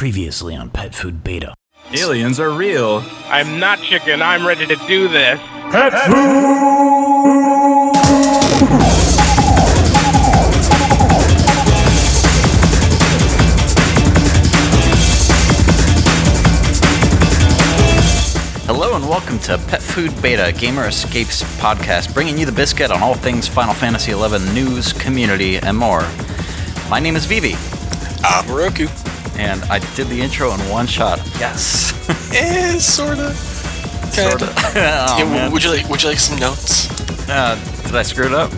Previously on Pet Food Beta. Aliens are real. I'm not chicken. I'm ready to do this. Pet Food Hello and welcome to Pet Food Beta, Gamer Escapes podcast, bringing you the biscuit on all things Final Fantasy XI news, community, and more. My name is Vivi, I'm Roku. And I did the intro in one shot. Yes. Eh, sorta. Sorta. Kinda. oh, Yeah, would you like Would you like some notes? Uh, did I screw it up?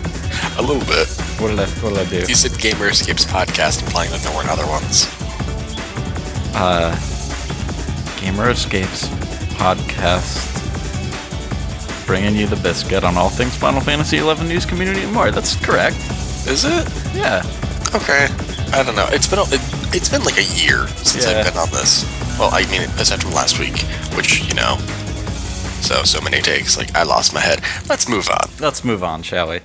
A little bit. What did I, what did I do? You said Gamer Escapes podcast, implying that there weren't other ones. Uh, Gamer Escapes podcast, bringing you the biscuit on all things Final Fantasy XI news, community, and more. That's correct. Is it? Yeah. Okay. I don't know. It's been it, it's been like a year since Yeah. I've been on this. Well, I mean, aside from last week, which you know. So so many takes. Like I lost my head. Let's move on. Let's move on, shall we?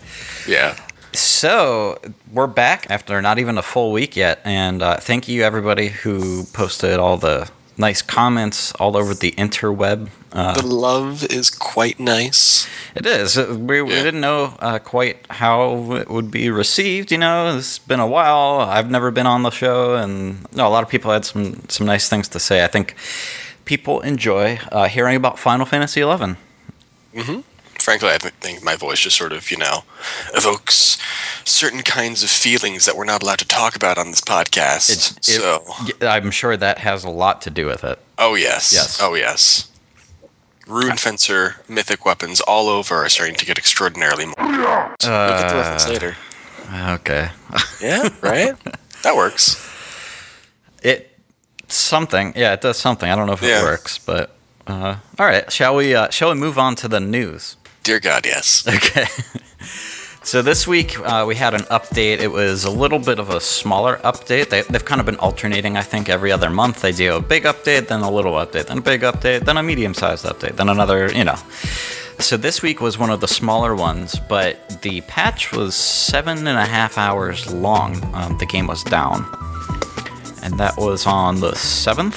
Yeah. So we're back after not even a full week yet, and uh, thank you everybody who posted all the nice comments all over the interweb. Uh, The love is quite nice. it is. Uh, We, we Yeah. didn't know uh, quite how it would be received. You know, it's been a while. I've never been on the show, and no, a lot of people had some some nice things to say. I think people enjoy uh, hearing about Final Fantasy XI. Frankly, I think my voice just sort of, you know, evokes certain kinds of feelings that we're not allowed to talk about on this podcast. It's- it- so, y- I'm sure that has a lot to do with it. oh yes, Yes. oh yes. Rune Fencer, mythic weapons all over are starting to get extraordinarily more. Look at the reference Uh, later. Okay. Yeah, right. that works. It something, yeah, it does something. I don't know if Yeah. it works, but uh, all right. Shall we? Uh, shall we move on to the news? Dear God, yes. Okay. so this week uh, we had an update. It was a little bit of a smaller update. They, they've kind of been alternating. I think every other month they do a big update, then a little update, then a big update, then a medium-sized update, then another. You know. So this week was one of the smaller ones, but the patch was seven and a half hours long. Um, the game was down, and that was on the seventh.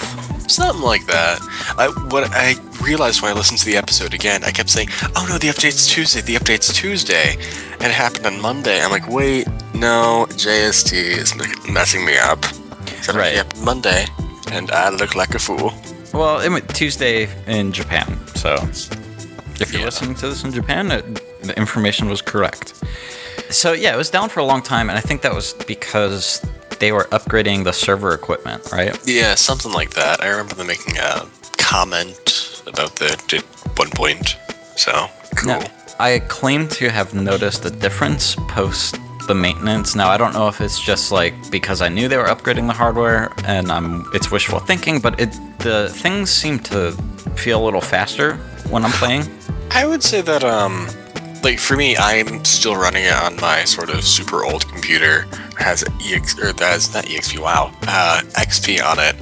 Something like that. I, what I realized when I listened to the episode again, I kept saying, "Oh no, the update's Tuesday. The update's Tuesday," and it happened on Monday. I'm like, "Wait, no, JST is m- messing me up." So Right. Yep, Monday, and I look like a fool. Well, it went Tuesday in Japan, so if you're Yeah. listening to this in Japan, it, the information was correct. So yeah, it was down for a long time, and I think that was because they were upgrading the server equipment, right? Yeah, something like that. I remember them making a comment about that at one point. So cool. Now, I claim to have noticed a difference post the maintenance. Now I don't know if it's just like because I knew they were upgrading the hardware and I'm it's wishful thinking, but it the things seem to feel a little faster when I'm playing. I would say that, um, like for me, I'm still running it on my sort of super old computer. It has ex or that has not exp. Wow, uh, XP on it,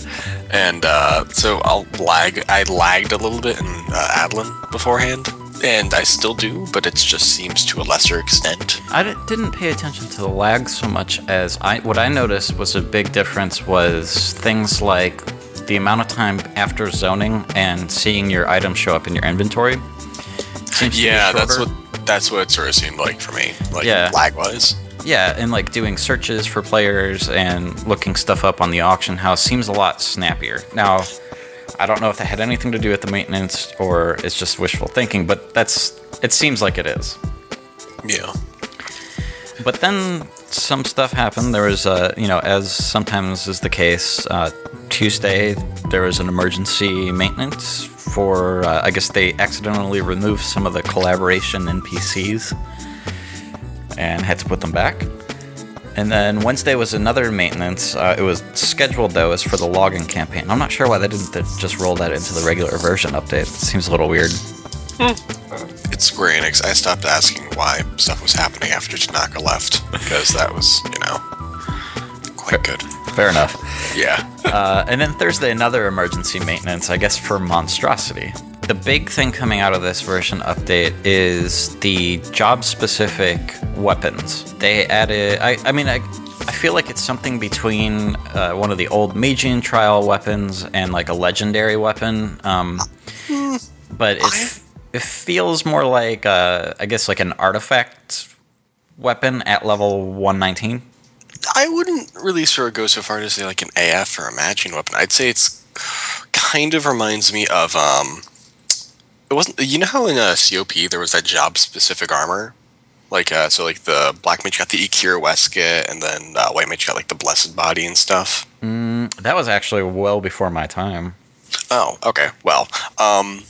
and uh, so I'll lag. I lagged a little bit in uh, Adoulin beforehand, and I still do, but it just seems to a lesser extent. I didn't pay attention to the lag so much as I. What I noticed was a big difference was things like the amount of time after zoning and seeing your items show up in your inventory. Seems to be Yeah, that's what that's what it sort of seemed like for me, like Yeah. lag wise. Yeah, and like doing searches for players and looking stuff up on the auction house seems a lot snappier. Now, I don't know if that had anything to do with the maintenance or it's just wishful thinking, but that's it seems like it is. Yeah. But then some stuff happened. There was, uh, you know, as sometimes is the case, uh, Tuesday there was an emergency maintenance for, uh, I guess they accidentally removed some of the collaboration NPCs and had to put them back. And then Wednesday was another maintenance. Uh, it was scheduled though as for the login campaign. I'm not sure why they didn't just roll that into the regular version update. It seems a little weird. It's Square Enix. I stopped asking why stuff was happening after Tanaka left because that was, you know, quite good. Fair enough. Yeah. Uh, and then Thursday, another emergency maintenance, I guess, for Monstrosity. The big thing coming out of this version update is the job specific weapons. They added, I, I mean, I, I feel like it's something between uh, one of the old Magian trial weapons and like a legendary weapon. Um, but it, it feels more like, uh, I guess, like an artifact weapon at level 119. I wouldn't really sort of go so far to say like an AF or a Magian weapon. I'd say it's kind of reminds me of um. It wasn't you know how in a COP there was that job specific armor, like uh, so like the black mage got the Igqira Weskit and then uh, white mage got like the blessed body and stuff. That was actually well before my time. Oh, okay. Well, um,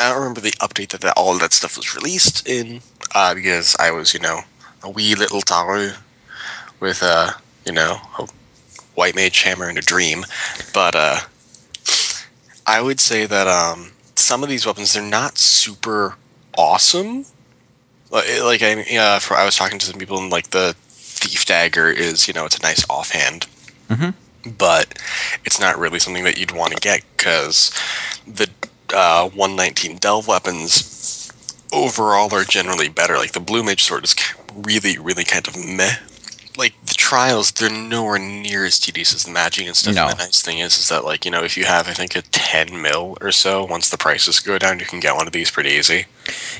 I don't remember the update that, that all of that stuff was released in uh, because I was you know a wee little Taru with uh you know a white mage hammer and a dream, but uh, I would say that um some of these weapons they're not super awesome. Like, like I yeah, for I was talking to some people and like the thief dagger is you know it's a nice offhand but it's not really something that you'd want to get because the uh, 119 delve weapons overall are generally better. Like the blue mage sword is really, really kind of meh. Trials, they're nowhere near as tedious as the Magian and stuff. No. And the nice thing is, is that like you know, if you have I think a 10 mil or so, once the prices go down, you can get one of these pretty easy.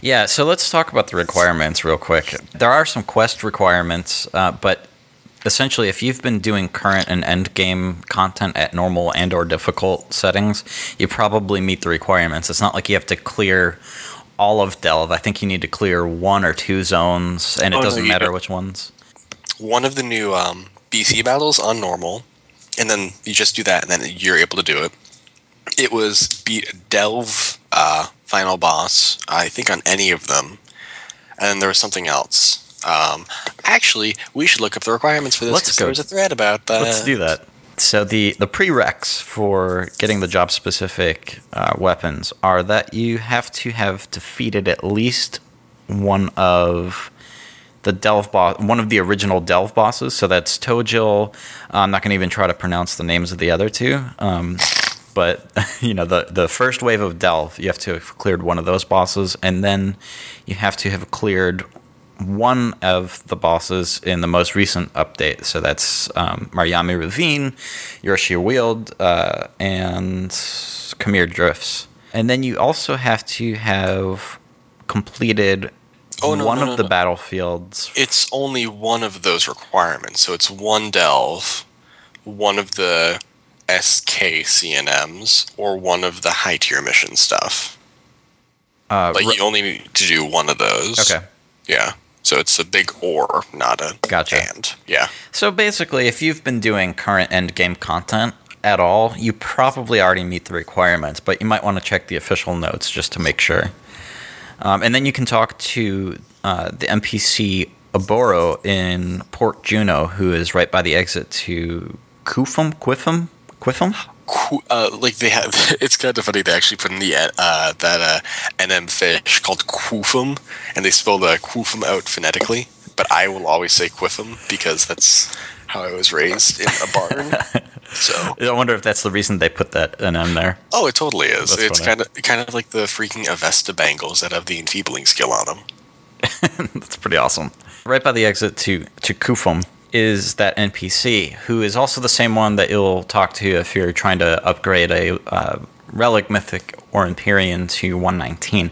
Yeah, so let's talk about the requirements real quick. There are some quest requirements, uh, but essentially, if you've been doing current and end game content at normal and or difficult settings, you probably meet the requirements. It's not like you have to clear all of Delve. I think you need to clear one or two zones, and it Oh, doesn't you matter don't. which ones. One of the new um, BC battles on normal, and then you just do that, and then you're able to do it. It was beat Delve uh, final boss, I think, on any of them, and then there was something else. Um, actually, we should look up the requirements for this. Let's go. There was a thread about that. Let's do that. So the the prereqs for getting the job specific uh, weapons are that you have to have defeated at least one of the Delve boss, one of the original Delve bosses. So that's Tojil. I'm not going to even try to pronounce the names of the other two. Um, but you know the the first wave of Delve, you have to have cleared one of those bosses, and then you have to have cleared one of the bosses in the most recent update. So that's um, Marjami Ravine, Yorcia Weald, uh, and Kamihr Drifts. And then you also have to have completed Oh, no, one no, of the no. battlefields. It's only one of those requirements. So it's one Delve, one of the SK CNMs, or one of the high tier mission stuff. Uh, Like ri- you only need to do one of those. okay. Yeah. So it's a big or, not a Gotcha. and. Yeah. So basically, if you've been doing current end game content at all, you probably already meet the requirements, but you might want to check the official notes just to make sure. Um, and then you can talk to uh, the NPC Oboro in Port Jeuno, who is right by the exit to Qufim, Quifum, Quifum. Uh, like they have, it's kind of funny. They actually put in the uh, that uh, NM fish called Quoofum, and they spell the Quoofum out phonetically. But I will always say Quiffum because that's how I was raised in a barn. so, I wonder if that's the reason they put that NM there. oh, it totally is. That's it's kind of kind of like the freaking Avesta bangles that have the enfeebling skill on them. That's pretty awesome. Right by the exit to to Qufim is that NPC who is also the same one that you'll talk to if you're trying to upgrade a uh, relic mythic or Empyrean to 119.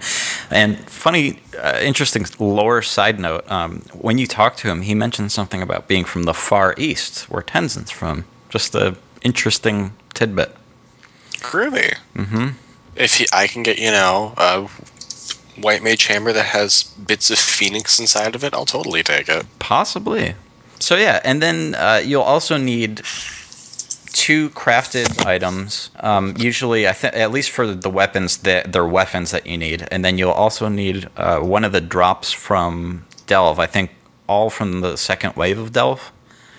And funny, uh, interesting lore side note: um, when you talk to him, he mentions something about being from the far east, where Tenzen's from. Just a interesting tidbit. Groovy. Mm-hmm. If he, I can get you know a white mage hammer that has bits of phoenix inside of it, I'll totally take it. Possibly. So yeah, and then uh, you'll also need two crafted items. Um, usually, I think at least for the weapons, that they're weapons that you need, and then you'll also need uh, one of the drops from Delve. I think all from the second wave of Delve.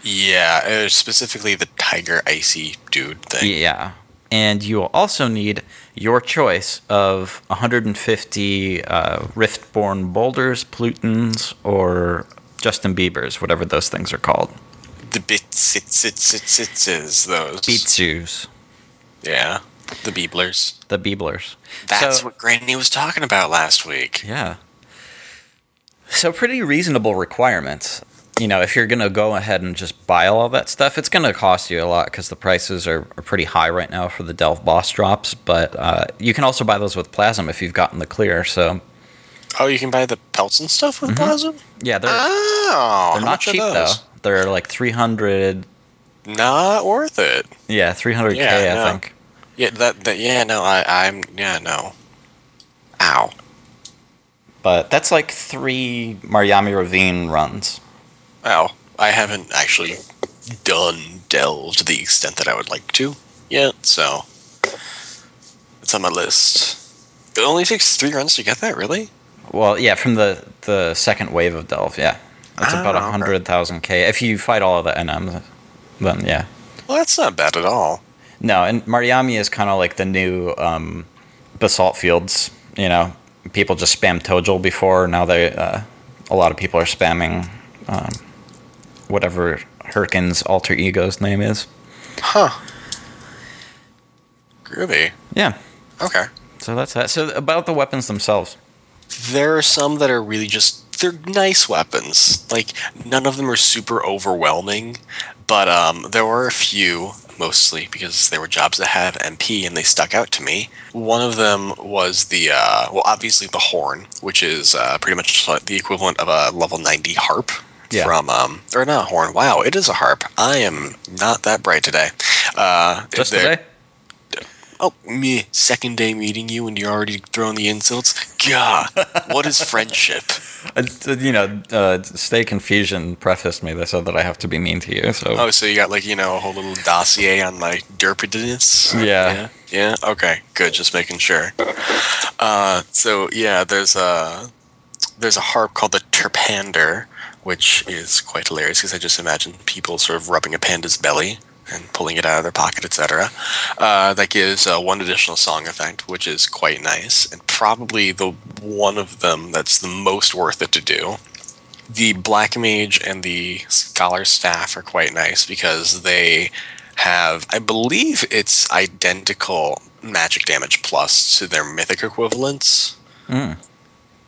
Yeah, uh, specifically the tiger icy dude thing. Yeah. And you will also need your choice of 150 uh, Riftborn boulders, Plutons, or Justin Bieber's, whatever those things are called. The bits, it's, it's, it's, it's, is those. Beetsus. Yeah, the Beeblers. The Bieblers. That's So- what Granny was talking about last week. Yeah. So pretty reasonable requirements. You know, if you're gonna go ahead and just buy all that stuff, it's gonna cost you a lot because the prices are, are pretty high right now for the Delve boss drops. But uh, you can also buy those with Plasm if you've gotten the clear. So Oh, you can buy the pelts and stuff with Plasm? yeah, they're Oh, they're not cheap though. They're like three hundred. Not worth it. Yeah, three hundred k. I no. think. Yeah, that, that yeah, no, I, I'm yeah, no. Ow. But that's like three Marjami Ravine runs. Ow. I haven't actually done delve to the extent that I would like to yet, so it's on my list. It only takes three runs to get that, really? Well, yeah, from the the second wave of Delve, yeah, it's Ah, about a hundred thousand k. If you fight all of the NMs, then yeah. Well, that's not bad at all. No, and Marjami is kind of like the new um, basalt fields. You know, people just spam Tojil before. Now they, uh, a lot of people are spamming um, whatever Hurricane's alter ego's name is. Huh. Groovy. Yeah, Okay. so that's that. So about the weapons themselves. There are some that are really just they're nice weapons. Like none of them are super overwhelming, but um, there were a few, mostly because they were jobs that have MP and they stuck out to me. One of them was the uh, well, obviously the horn, which is uh, pretty much the equivalent of a level ninety harp. Yeah. From um or not a horn. Wow, it is a harp. I am not that bright today. Uh, Just today. Oh, me, second day meeting you and you're already throwing the insults? God, what is friendship? Uh, you know, uh, Stay Confusion prefaced me. They said that I have to be mean to you. So Oh, so you got like, you know, a whole little dossier on my derpidness? Yeah. Yeah? Yeah? Okay, good, just making sure. Uh, so, yeah, there's a, there's a harp called the Terpander, which is quite hilarious because I just imagine people sort of rubbing a panda's belly and pulling it out of their pocket, etc. Uh, that gives uh, one additional song effect, which is quite nice, and probably the one of them that's the most worth it to do. The Black Mage and the Scholar Staff are quite nice because they have, I believe it's identical magic damage plus to their mythic equivalents. Mm.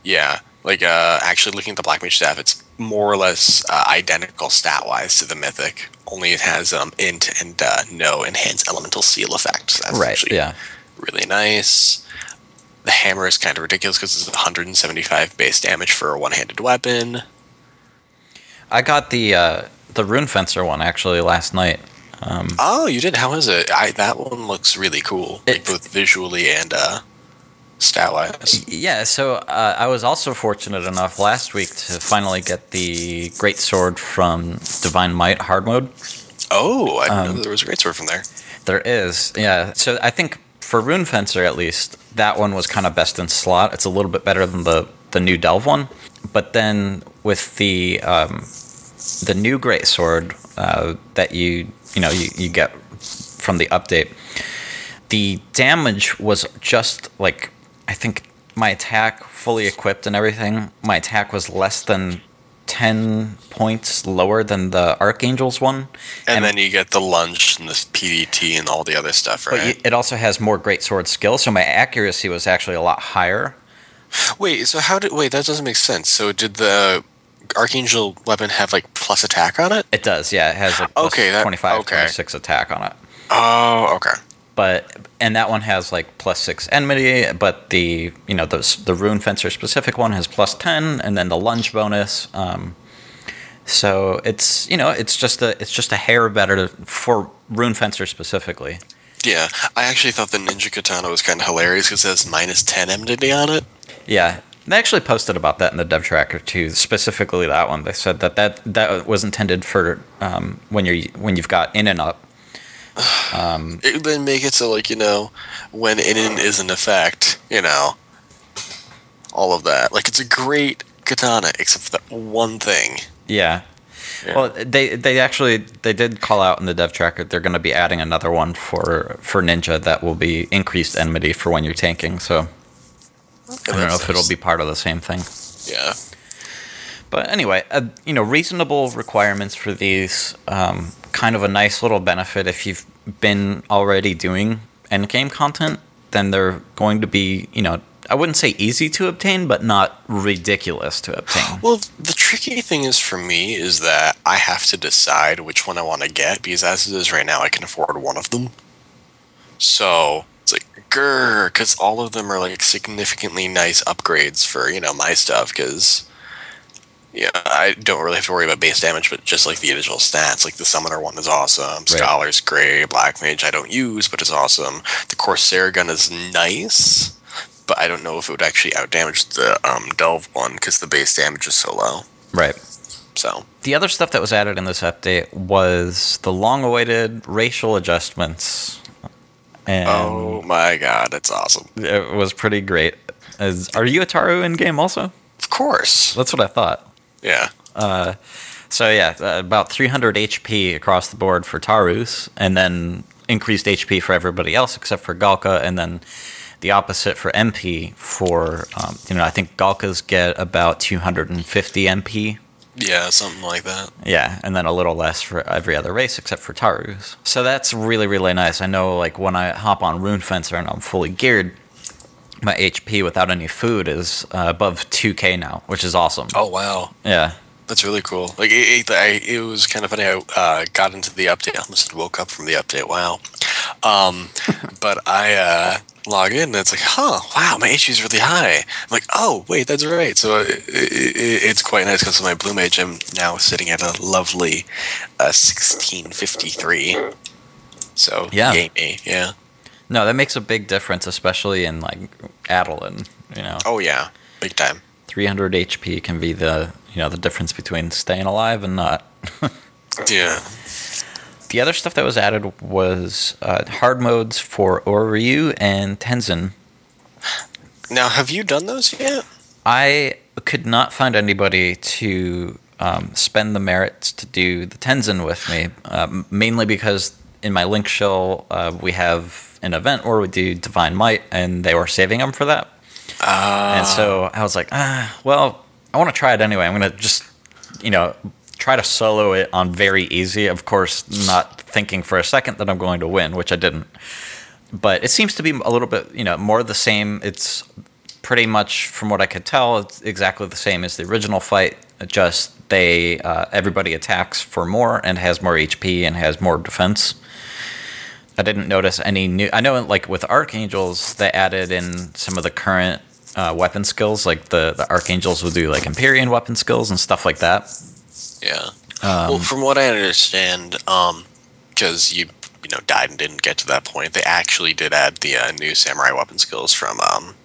Yeah, like uh, actually looking at the Black Mage staff, it's more or less uh, identical stat wise to the mythic. Only it has um, int and uh, no enhanced elemental seal effects. That's right, actually yeah. really nice. The hammer is kind of ridiculous because it's 175 base damage for a one-handed weapon. I got the uh, the Rune Fencer one actually last night. Um, Oh, you did? How is it? I that one looks really cool, like both visually and uh, stat wise. Yeah, so uh, I was also fortunate enough last week to finally get the Great Sword from Divine Might hard mode. Oh, I didn't know Um, that there was a great sword from there. There is, yeah. So I think for Rune Fencer at least, that one was kind of best in slot. It's a little bit better than the the new Delve one, but then with the um, the new Great Sword uh, that you you know you, you get from the update, the damage was just like I think my attack fully equipped and everything. My attack was less than ten points lower than the Archangel's one, And, then you get the lunge and the PDT and all the other stuff, right? y- it also has more great sword skill, so my accuracy was actually a lot higher. wait, so how did wait? That doesn't make sense. So did the Archangel weapon have like plus attack on it? It does, yeah. It has like plus Okay, that- 25, okay. 26 attack on it. Oh, okay. But and that one has like plus six enmity, but the you know the s- the rune fencer specific one has plus ten, and then the lunge bonus. Um, so it's you know it's just a it's just a hair better for rune fencer specifically. Yeah, I actually thought the Ninja Katana was kind of hilarious because it has minus 10 enmity on it. Yeah, they actually posted about that in the dev tracker too. Specifically that one, they said that that, that was intended for um, when you're when you've got in and up. Um, It then make it so like you know when in is in effect, you know, all of that. Like it's a great katana except for that one thing. yeah. Yeah. Well, they they actually they did call out in the dev tracker they're going to be adding another one for for ninja that will be increased enmity for when you're tanking. So I don't know if it'll be part of the same thing. Yeah. But anyway, uh, you know, reasonable requirements for these. Um, kind of a nice little benefit if you've been already doing endgame content, then they're going to be, you know, I wouldn't say easy to obtain, but not ridiculous to obtain. Well, the tricky thing is for me is that I have to decide which one I want to get because as it is right now, I can afford one of them. So it's like grr, because all of them are like significantly nice upgrades for you know my stuff. Because yeah, I don't really have to worry about base damage, but just like the individual stats, like the summoner one is awesome. Scholar's great. Black mage I don't use, but it's awesome. The Corsair gun is nice, but I don't know if it would actually outdamage the um, Delve one because the base damage is so low. Right. So The other stuff that was added in this update was the long-awaited racial adjustments, and Oh my god, that's awesome. it was pretty great. As, are you a Taru in game also? Of course. That's what I thought. Yeah. So yeah, uh, about 300 HP across the board for Tarus, and then increased HP for everybody else except for Galka, and then the opposite for MP. For um, you know, I think Galkas get about 250 MP. Yeah, something like that. Yeah, and then a little less for every other race except for Tarus. So that's really really nice. I know like when I hop on Rune Fencer and I'm fully geared. My HP without any food is uh, above 2k now, which is awesome. Oh wow. Yeah, That's really cool. Like it, it, I, it was kind of funny. I uh, got into the update. I almost woke up from the update. Wow. Um, but I uh, log in and it's like, huh, wow, my HP is really high. I'm like, oh, wait, that's right. So it, it, it- it's quite nice because my blue mage, I'm now sitting at a lovely uh, 1653. So Yeah. yay me, yeah. No, that makes a big difference, especially in like Adoulin. You know, Oh yeah, big time. 300 HP can be the you know the difference between staying alive and not. Yeah. The other stuff that was added was uh, hard modes for Ouryu and Tenzen. Now, have you done those yet? I could not find anybody to um, spend the merits to do the Tenzen with me, um, mainly because in my link shell uh, we have an event where we do Divine Might, and they were saving them for that. and so I was like, ah, well, I want to try it anyway. I'm going to just, you know, try to solo it on very easy. Of course, not thinking for a second that I'm going to win, which I didn't. But it seems to be a little bit, you know, more the same. It's pretty much, from what I could tell, it's exactly the same as the original fight. Just they, uh, everybody attacks for more and has more HP and has more defense. I didn't notice any new. I know, like with archangels, they added in some of the current uh, weapon skills. Like the the archangels will do like Empyrean weapon skills and stuff like that. Yeah. well, from what I understand, um, because you you know died and didn't get to that point, they actually did add the uh, new samurai weapon skills from um,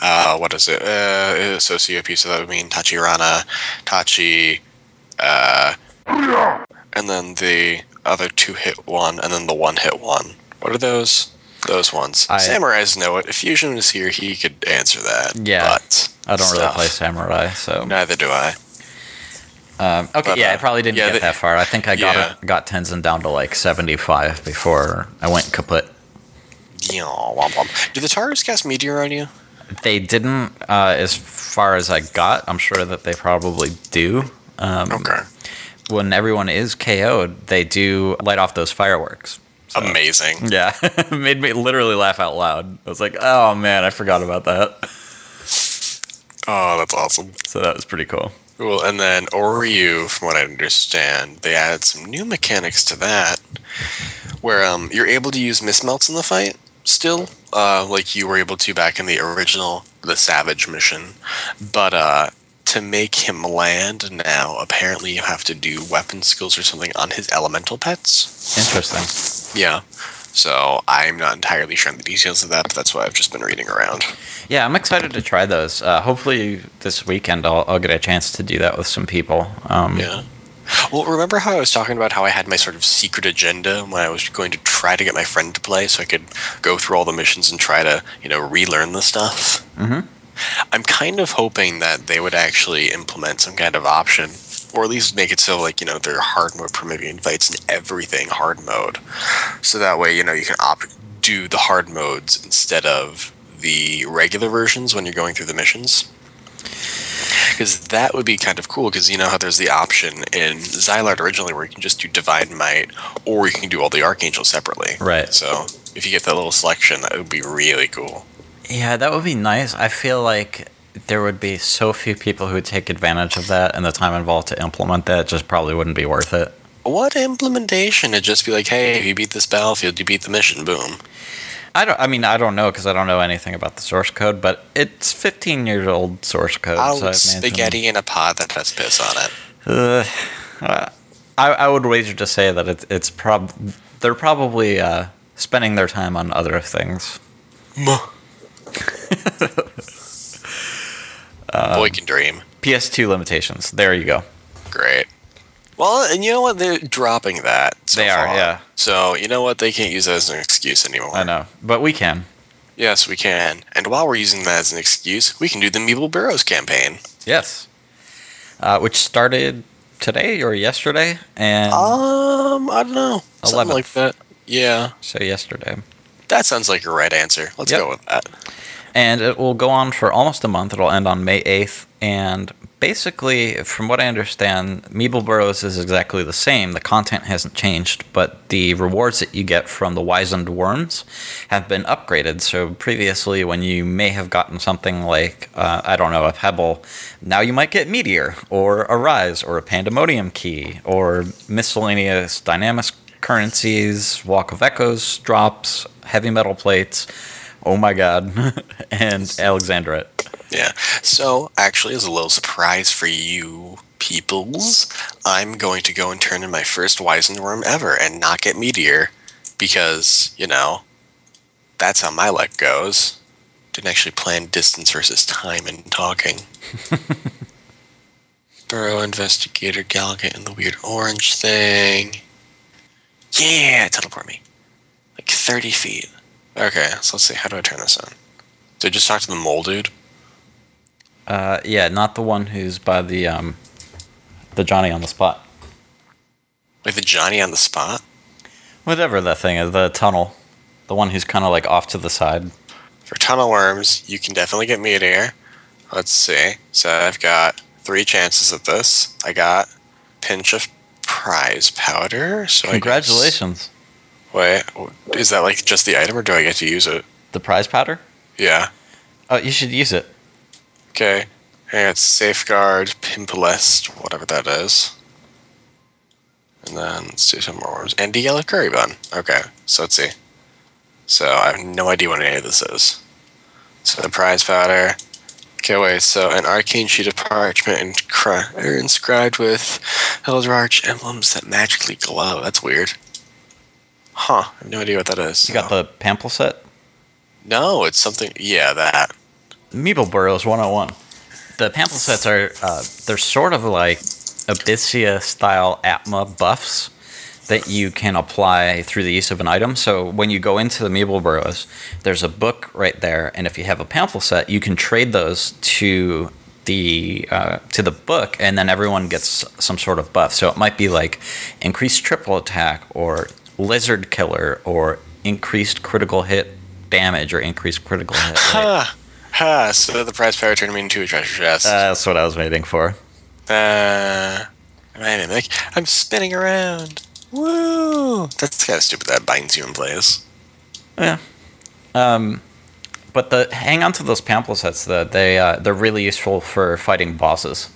uh, what is it? Uh, Socio piece. So that would mean Tachirana, Tachi, uh, and then the other two hit one, and then the one hit one. What are those? Those ones. I- Samurais know it. If Fusion was here, he could answer that. Yeah. but I don't really play samurai, so Neither do I. um, okay. but, yeah, I uh, probably didn't yeah, get they- that far. I think I got yeah. it, got Tenzen down to like seventy five before I went kaput. Yeah, womp womp. Do the Tarus cast Meteor on you? They didn't, uh, as far as I got. I'm sure that they probably do. Um, Okay. When everyone is KO'd, they do light off those fireworks. Amazing. Yeah, made me literally laugh out loud. I was like, "Oh man, I forgot about that." Oh, that's awesome. So that was pretty cool. Cool. And then Ouryu, from what I understand, they added some new mechanics to that, where um you're able to use mismelts in the fight still, uh, like you were able to back in the original the Savage mission, but uh. To make him land now, apparently you have to do weapon skills or something on his elemental pets. Interesting. Yeah. So I'm not entirely sure on the details of that, but that's what I've just been reading around. Yeah, I'm excited to try those. Uh, hopefully this weekend I'll, I'll get a chance to do that with some people. Um, Yeah. Well, remember how I was talking about how I had my sort of secret agenda when I was going to try to get my friend to play so I could go through all the missions and try to, you know, relearn the stuff? Mhm. I'm kind of hoping that they would actually implement some kind of option, or at least make it so, like, you know, their hard mode Promethean invites and everything hard mode. So that way, you know, you can opt do the hard modes instead of the regular versions when you're going through the missions because that would be kind of cool because you know how there's the option in Zilart originally where you can just do Divine Might or you can do all the Archangels separately. Right. So if you get that little selection, that would be really cool. Yeah, that would be nice. I feel like there would be so few people who would take advantage of that, and the time involved to implement that just probably wouldn't be worth it. What implementation? It'd just be like, hey, if you beat this battlefield, you beat the mission. Boom. I don't. I mean, I don't know because I don't know anything about the source code, but it's 15 years old source code. Oh, so I it's imagine- spaghetti in a pot that has piss on it. Uh, uh, I, I would wager to say that it's it's prob they're probably uh, spending their time on other things. Boy can dream. PS2 limitations. There you go. Great. Well, and you know what? They're dropping that. So They are, far. yeah. So you know what? They can't use that as an excuse anymore. I know, but we can. Yes, we can. And while we're using that as an excuse, we can do the Meeple Burrows campaign. Yes. Uh, which started today or yesterday, and Um, I don't know. Something like that. Yeah, so yesterday. That sounds like your right answer. Let's Yep. go with that. and it will go on for almost a month. It'll end on May 8th. And basically, from what I understand, Meeple Burrows is exactly the same. The content hasn't changed, but the rewards that you get from the wizened worms have been upgraded. So previously, when you may have gotten something like, uh, I don't know, a pebble, now you might get Meteor, or a Rise, or a Pandemonium Key, or miscellaneous dynamic currencies, Walk of Echoes drops, heavy metal plates. Oh my god. and Alexandrite. Yeah. So, actually, as a little surprise for you peoples, I'm going to go and turn in my first Wizened Worm ever and not get Meteor because, you know, that's how my luck goes. Didn't actually plan distance versus time in talking. Burrow Investigator Gallagher and the weird orange thing. Yeah, teleport me. Like 30 feet. Okay, so let's see. How do I turn this on? Did I just talk to the mole dude? Uh, yeah, not the one who's by the um, the Johnny on the spot. Like the Johnny on the spot? Whatever that thing is, the tunnel. The one who's kind of like off to the side. For tunnel worms, you can definitely get me meteor. Let's see. So I've got three chances at this. I got pinch of prize powder. So guess- Congratulations. wait, is that like just the item, or do I get to use it? The prize powder? Yeah. Oh, you should use it. Okay. And it's safeguard, pimplest, whatever that is. And then let's do some more worms. And the yellow curry bun. Okay. So let's see. So I have no idea what any of this is. So the prize powder. Okay, wait. So an arcane sheet of parchment and cr- are inscribed with Eldrarch emblems that magically glow. That's weird. Huh. I have no idea what that is. You got the pamphlet set? No, it's something. Yeah, that. Meeple Burrows 101. The pamphlet sets are, uh, they're sort of like Abyssea style Atma buffs that you can apply through the use of an item. So when you go into the Meeple Burrows, there's a book right there, and if you have a pamphlet set, you can trade those to the uh, to the book, and then everyone gets some sort of buff. So it might be like increased triple attack, or lizard killer, or increased critical hit damage, or increased critical hit. Ha! Ha! So the prize powder turned me into a treasure chest. Uh, that's what I was waiting for. Uh, I'm spinning around. Woo! That's kind of stupid. That binds you in place. Yeah. Um, but the hang on to those pamphlet sets. That they uh, they're really useful for fighting bosses.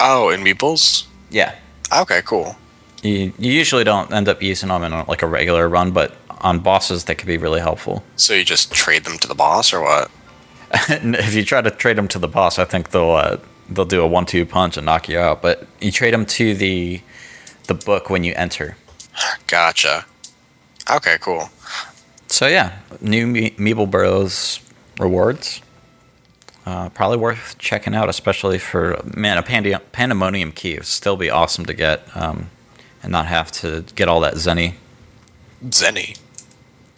Oh, and meeples. Yeah. Okay, cool. You, you usually don't end up using them in a, like a regular run, but on bosses they could be really helpful. So you just trade them to the boss, or what? If you try to trade them to the boss, I think they'll uh, they'll do a one-two punch and knock you out. But you trade them to the the book when you enter. Gotcha. Okay, cool. So yeah, new Me- Meeple Burrows rewards. Uh, probably worth checking out, especially for man a pandi- pandemonium key would still be awesome to get, um, and not have to get all that zenny. Zenny.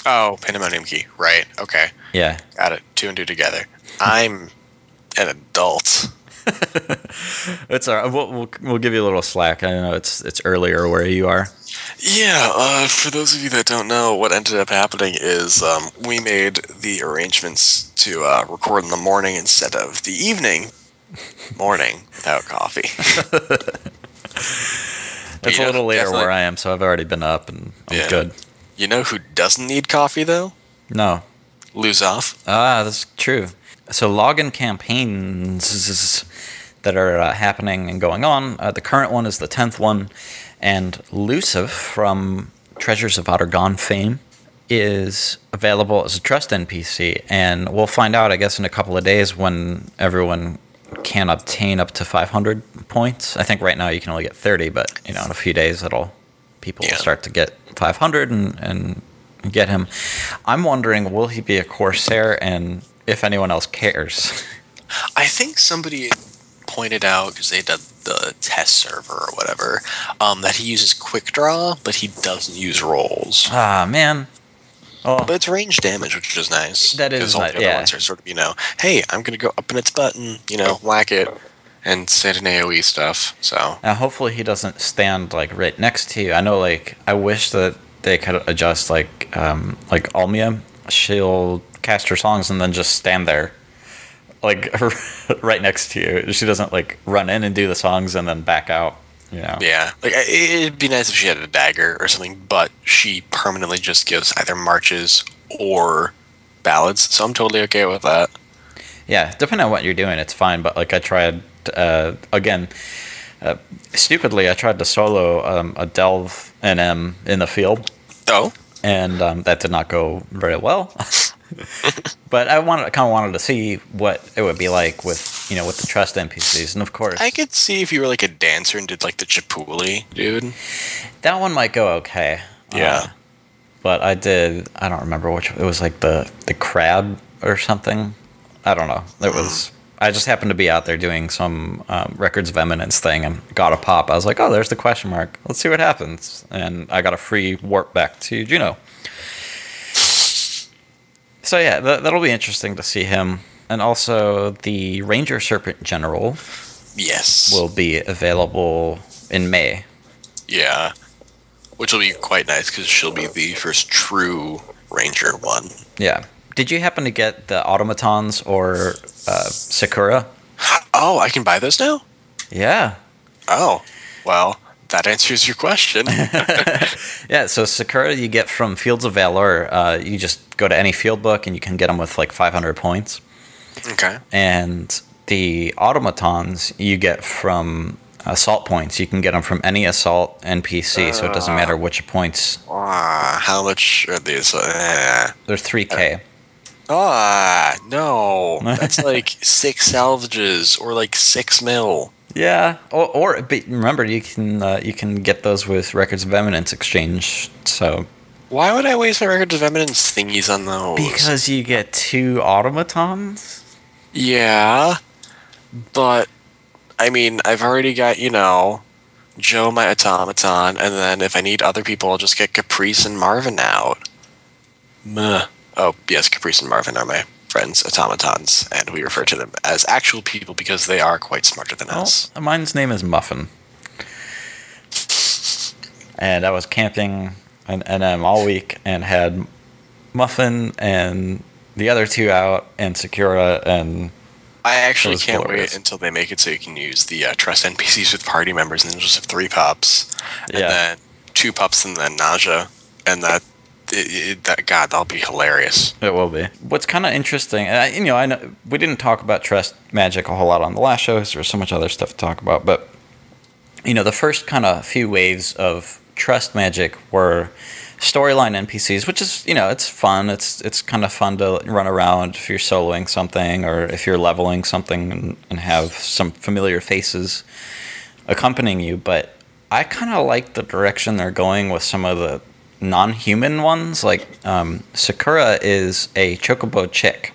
Oh, pandemonium key. Right. Okay. Yeah, Got it. Two and two together. I'm an adult. it's all right. We'll, we'll we'll give you a little slack. I know it's it's earlier where you are. Yeah, uh, for those of you that don't know, what ended up happening is um, we made the arrangements to uh, record in the morning instead of the evening. Morning without coffee. It's Yeah, a little later definitely. where I am, so I've already been up and I'm Yeah. good. you know who doesn't need coffee though? No, Luzaf. ah, that's true. So login campaigns that are uh, happening and going on. Uh, the current one is the tenth one, and Luzaf from Treasures of Aht Urhgan fame is available as a trust NPC, and we'll find out, I guess, in a couple of days when everyone can obtain up to 500 points. I think right now you can only get 30, but you know, in a few days, it'll people Yeah. will start to get 500 and and get him. I'm wondering, will he be a Corsair, and if anyone else cares? I think somebody pointed out because they did the test server or whatever um, that he uses quick draw, but he doesn't use rolls. ah, man. Oh, But it's range damage, which is nice. That is all nice, the other yeah. ones are sort of, you know, hey, I'm going to go up in its button, you know, whack it, and set an AoE stuff. So, Now, hopefully, he doesn't stand like right next to you. I know, like, I wish that they could adjust, like, um, like Ulmia. She'll cast her songs and then just stand there, like, right next to you. She doesn't like run in and do the songs and then back out. You know? yeah. Like, it'd be nice if she had a dagger or something, but she permanently just gives either marches or ballads. So I'm totally okay with that. Yeah, depending on what you're doing, it's fine. But like I tried uh, again, uh, stupidly, I tried to solo um, a delve NM in the field, Oh, and um, that did not go very well. but I wanted, kind of wanted to see what it would be like with you know with the trust NPCs, and of course I could see if you were like a dancer and did like the Chipuli, dude. that one might go okay. Yeah. Uh, but I did. I don't remember which. It was like the the crab or something. I don't know. It was. I just happened to be out there doing some um, records of eminence thing and got a pop. I was like, oh, there's the question mark. Let's see what happens. And I got a free warp back to Jeuno. So yeah, that, that'll be interesting to see him. And also, the Ranger Serpent General Yes. will be available in May. Yeah. Which will be quite nice because she'll be the first true ranger one. Yeah. Did you happen to get the automatons or uh, Sakura? Oh, I can buy those now? Yeah. Oh, well, that answers your question. Yeah, so Sakura you get from Fields of Valor. Uh, you just go to any field book and you can get them with like 500 points. okay. And the automatons you get from assault points. You can get them from any assault NPC, so it doesn't matter which points. Ah, how much are these? Uh, They're 3k. Ah, no. That's like six salvages or like six mil. Yeah, or, or remember you can uh, you can get those with Records of Eminence exchange. So Why would I waste my records of eminence thingies on those? because you get two automatons. Yeah, but I mean, I've already got you know Joe my automaton, and then if I need other people, I'll just get Caprice and Marvin out. Meh. Oh yes, Caprice and Marvin are my friends, automatons, and we refer to them as actual people because they are quite smarter than Well, us. mine's name is Muffin. And I was camping and NM all week and had Muffin and the other two out and Sakura and I actually can't glorious. wait until they make it so you can use the uh, trust NPCs with party members, and then just have three pups, and Yeah. then two pups, and then Naja, and that. It, it- that God, that'll be hilarious. It will be. What's kind of interesting, you know, I know we didn't talk about trust magic a whole lot on the last show. 'cause There was so much other stuff to talk about, but you know, the first kind of few waves of trust magic were storyline NPCs, which is you know, it's fun. It's it's kind of fun to run around if you're soloing something or if you're leveling something and, and have some familiar faces accompanying you. But I kind of like the direction they're going with some of the non-human ones. Like um, Sakura is a chocobo chick,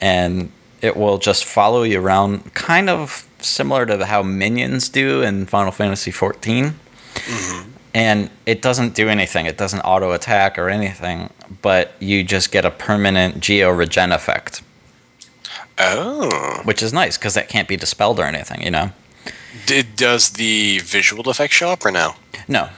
and it will just follow you around, kind of similar to how minions do in Final Fantasy XIV. And it doesn't do anything. It doesn't auto attack or anything, but you just get a permanent geo regen effect, Oh, which is nice because that can't be dispelled or anything. You know? did does the visual effect show up or no? No.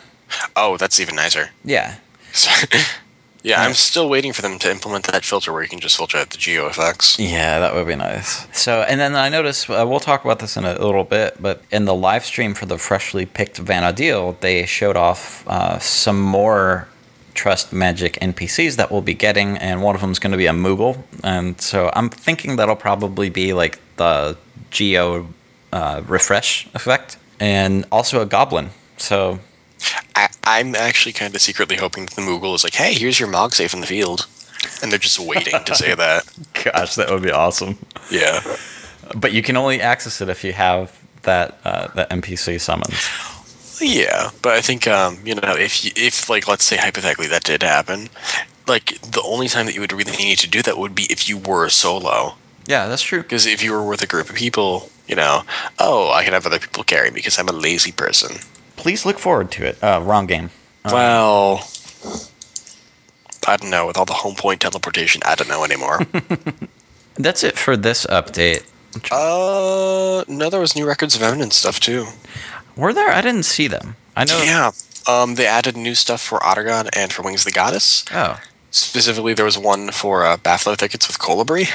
Oh, that's even nicer. Yeah. yeah, I'm still waiting for them to implement that filter where you can just filter out the geo effects. Yeah, that would be nice. So, and then I noticed uh, we'll talk about this in a little bit, but in the live stream for the freshly picked Vana'diel, they showed off uh, some more Trust Magic NPCs that we'll be getting, and one of them is going to be a Moogle. And so I'm thinking that'll probably be like the Geo uh, refresh effect, and also a Goblin. So I, I'm actually kind of secretly hoping that the Moogle is like, hey, here's your Mog safe in the field. And they're just waiting to say that. Gosh, that would be awesome. Yeah. But you can only access it if you have that uh, that NPC summons. Yeah, but I think um, you know if you, if like let's say hypothetically that did happen, like the only time that you would really need to do that would be if you were solo. Yeah, that's true. Because if you were with a group of people, you know, oh, I can have other people carry me because I'm a lazy person. Please look forward to it. Uh, wrong game. well, I don't know. With all the home point teleportation, I don't know anymore. That's it for this update. uh, no, there was new records of evidence stuff too. Were there? I didn't see them. I know. Yeah. Um, they added new stuff for Aht Urhgan and for Wings of the Goddess. Oh, Specifically, there was one for uh, Bhaflau Thickets with Colibri.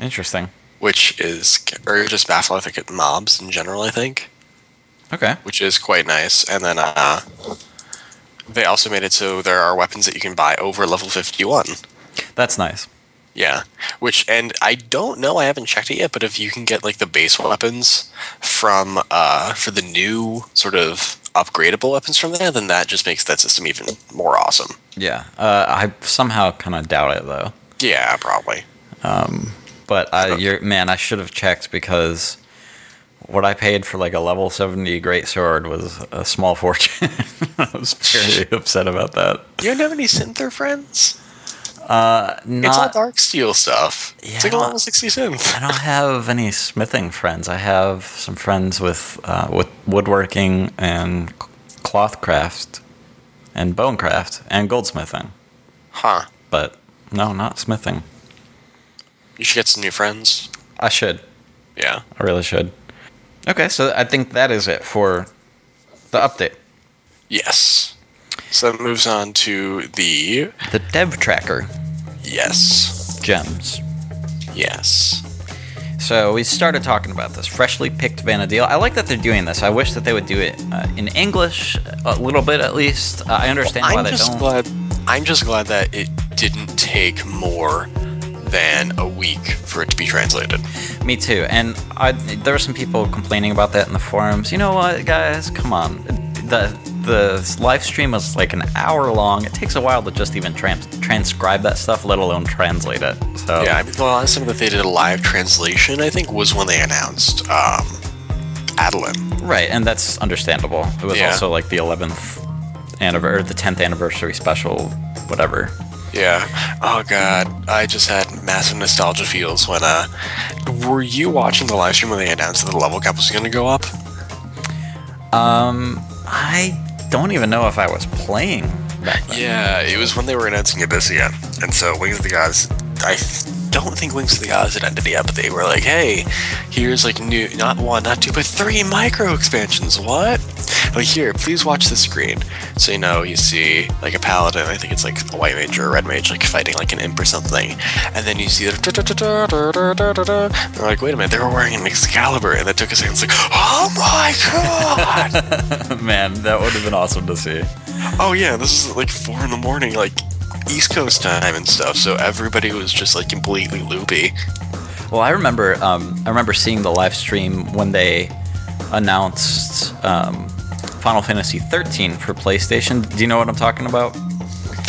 interesting. which is or just Bhaflau Thicket mobs in general, I think, Okay. which is quite nice. And then uh, they also made it so there are weapons that you can buy over level fifty-one. That's nice. Yeah, which and I don't know, I haven't checked it yet, but if you can get like the base weapons from uh, for the new sort of upgradable weapons from there, then that just makes that system even more awesome. Yeah. Uh, I somehow kind of doubt it though. Yeah, probably. But I, you're, man, I should have checked because what I paid for like a level seventy great sword was a small fortune. I was very upset about that. You don't have any Synther friends? Uh, It's all not. dark steel stuff. it's like a Yeah. level sixty synth. I don't have any smithing friends. I have some friends with uh, with woodworking and cloth craft and bone craft and goldsmithing, Huh. but no, not smithing. You should get some new friends. I should. Yeah. I really should. Okay, so I think that is it for the update. Yes. So that moves on to the The dev tracker yes. gems. Yes. So we started talking about this freshly picked Vana'diel. I like that they're doing this. I wish that they would do it uh, in English a little bit at least. Uh, I understand why I'm they just don't. glad I'm just glad that it didn't take more than a week for it to be translated. Me too. And I, there were some people complaining about that in the forums. You know what, guys? Come on. The the live stream was like an hour long. It takes a while to just even trans- transcribe that stuff, let alone translate it. So Yeah, I mean the last time that they did a live translation, I think, was when they announced um Adoulin. right, and that's understandable. It was Yeah. also like the 11th anniversary, or the 10th anniversary special, whatever. Yeah. Oh god, I just had massive nostalgia feels when uh were you watching the live stream when they announced that the level cap was gonna go up? Um, I don't even know if I was playing. Yeah, it was when they were announcing Abyssea. And so Wings of the Gods, I don't think Wings of the Gods had ended yet, but they were like, hey, here's like new, not one, not two, but three micro expansions. What? Like, here, please watch the screen. So, you know, you see like a paladin, I think it's like a white mage or a red mage, like fighting like an imp or something. And then you see the. They're like, wait a minute, they were wearing an Excalibur. And that took a second. It's like, oh my god! Man, that would have been awesome to see. Oh yeah, this is like four in the morning, like East Coast time and stuff. So everybody was just like completely loopy. Well, I remember, um, I remember seeing the live stream when they announced um, Final Fantasy 13 for PlayStation. Do you know what I'm talking about?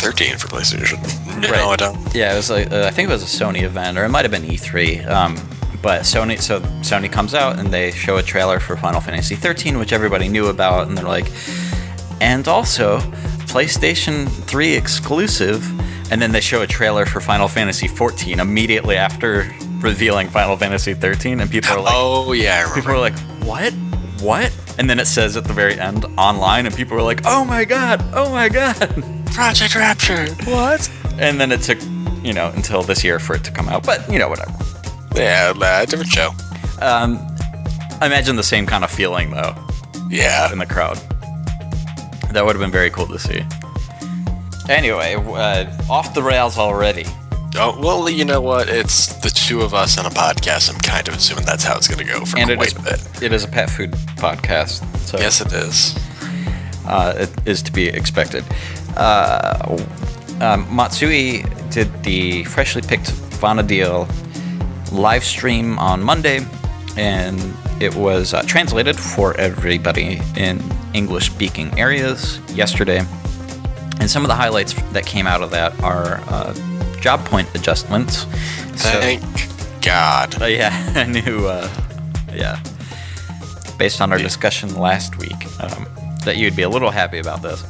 Thirteen for PlayStation. No, Right. I don't. Yeah, it was like uh, I think it was a Sony event, or it might have been E3. Um, but Sony, so Sony comes out and they show a trailer for Final Fantasy 13, which everybody knew about, and they're like, and also PlayStation 3 exclusive. And then they show a trailer for Final Fantasy 14 immediately after revealing Final Fantasy 13, and people are like, oh yeah, people are like, what? What? And then it says at the very end online, and people were like, oh my god, oh my god. Project Rapture. What? And then it took, you know, until this year for it to come out. But, you know, whatever. Yeah, uh, different show. Um, I imagine the same kind of feeling, though, Yeah. in the crowd. That would have been very cool to see. Anyway, uh, off the rails already. Oh well, you know what? It's the two of us on a podcast. I'm kind of assuming that's how it's going to go for And quite is, a bit. it is a pet food podcast, so Yes, it is. uh, it is to be expected. Uh, um, Matsui did the freshly picked Vana'diel live stream on Monday, and it was uh, translated for everybody in English speaking areas yesterday. And some of the highlights that came out of that are uh, job point adjustments. So, Thank God. uh, yeah, I knew, uh, yeah, based on our discussion last week, um, that you'd be a little happy about this.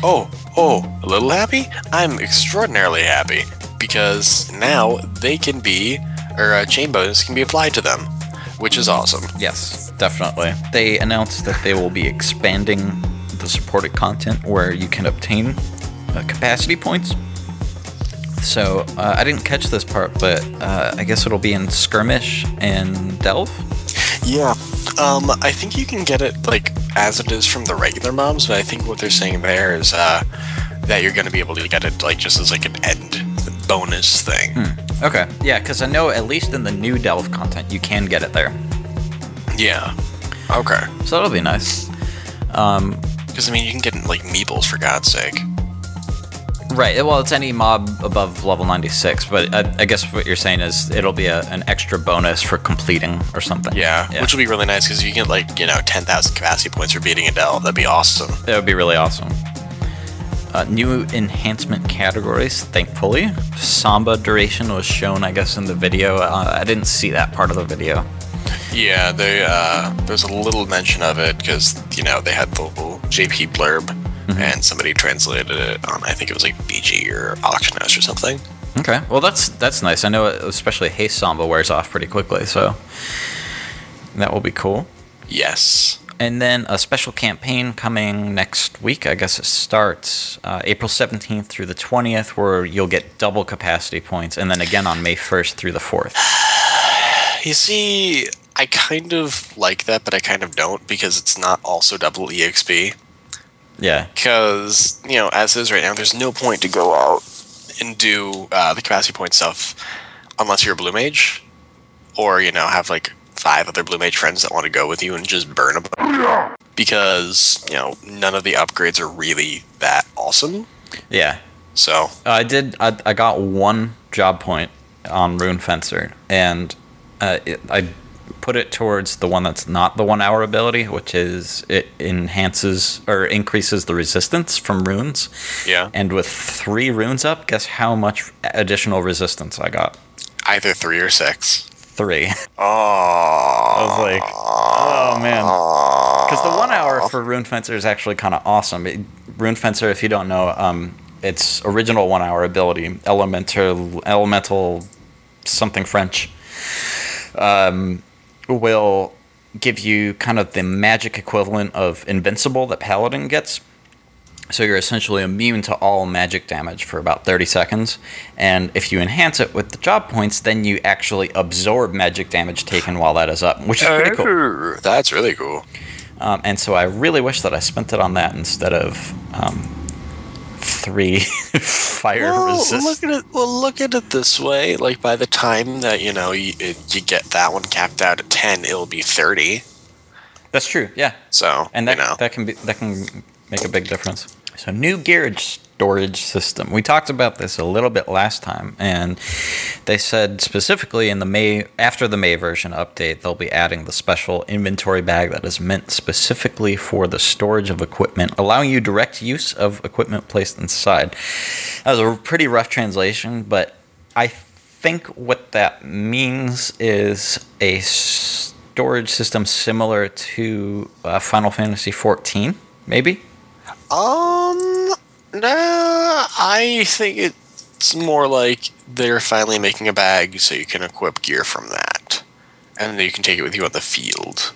Oh, oh, a little happy? I'm extraordinarily happy because now they can be, or uh, chain bonus can be applied to them, which is awesome. Yes, definitely. They announced that they will be expanding the supported content where you can obtain uh, capacity points. So uh, I didn't catch this part, but uh, I guess it'll be in skirmish and delve. Yeah. Um, I think you can get it like as it is from the regular mobs, but I think what they're saying there is uh, that you're going to be able to get it like just as like an end bonus thing. Okay, yeah, because I know at least in the new delve content you can get it there, Yeah. Okay. so that'll be nice. Um, Because I mean, you can get like Meebles for God's sake. Right. Well, it's any mob above level 96, but I, I guess what you're saying is it'll be a, an extra bonus for completing or something. Yeah, which will be really nice because you get like you know ten thousand capacity points for beating a delve. That'd be awesome. that would be really awesome. Uh, new enhancement categories, thankfully. Samba duration was shown, I guess, in the video. Uh, I didn't see that part of the video. Yeah, they uh, there's a little mention of it because you know they had the little JP blurb, and somebody translated it on I think it was like BG or Auction House or something. Okay. Well, that's that's nice. I know, especially Haste Samba wears off pretty quickly, so that will be cool. Yes. And then a special campaign coming next week. I guess it starts uh, April 17th through the 20th, where you'll get double capacity points, and then again on May 1st through the 4th. You see, I kind of like that, but I kind of don't because it's not also double EXP. Yeah. Because you know, as is right now, there's no point to go out and do uh, the capacity point stuff unless you're a blue mage, or you know, have like five other blue mage friends that want to go with you and just burn a bunch. Because you know, none of the upgrades are really that awesome. Yeah. So Uh, I did. I, I got one job point on Rune Fencer, and uh, it, I put it towards the one that's not the one hour ability, which is it enhances or increases the resistance from runes. yeah, And with three runes up, guess how much additional resistance I got? either three or six. Three. Oh, I was like, oh man. Because the one hour for Rune Fencer is actually kind of awesome. It, Rune Fencer, if you don't know, um, its original one hour ability, elemental, elemental, something French, um, will give you kind of the magic equivalent of invincible that Paladin gets. So you're essentially immune to all magic damage for about 30 seconds. And if you enhance it with the job points, then you actually absorb magic damage taken while that is up, which is pretty cool. That's really cool. Um, and so I really wish that I spent it on that instead of um, three fire Well, resist. look at it. Well, look at it this way. Like by the time that you know you, you get that one capped out at ten, it'll be thirty. That's true. Yeah, So and that you know, that can be that can make a big difference. So new garage storage system. We talked about this a little bit last time, and they said specifically in the May after the May version update, they'll be adding the special inventory bag that is meant specifically for the storage of equipment, allowing you direct use of equipment placed inside. That was a pretty rough translation, but I think what that means is a storage system similar to uh, Final Fantasy 14, maybe. um, nah, I think it's more like they're finally making a bag so you can equip gear from that, and then you can take it with you on the field.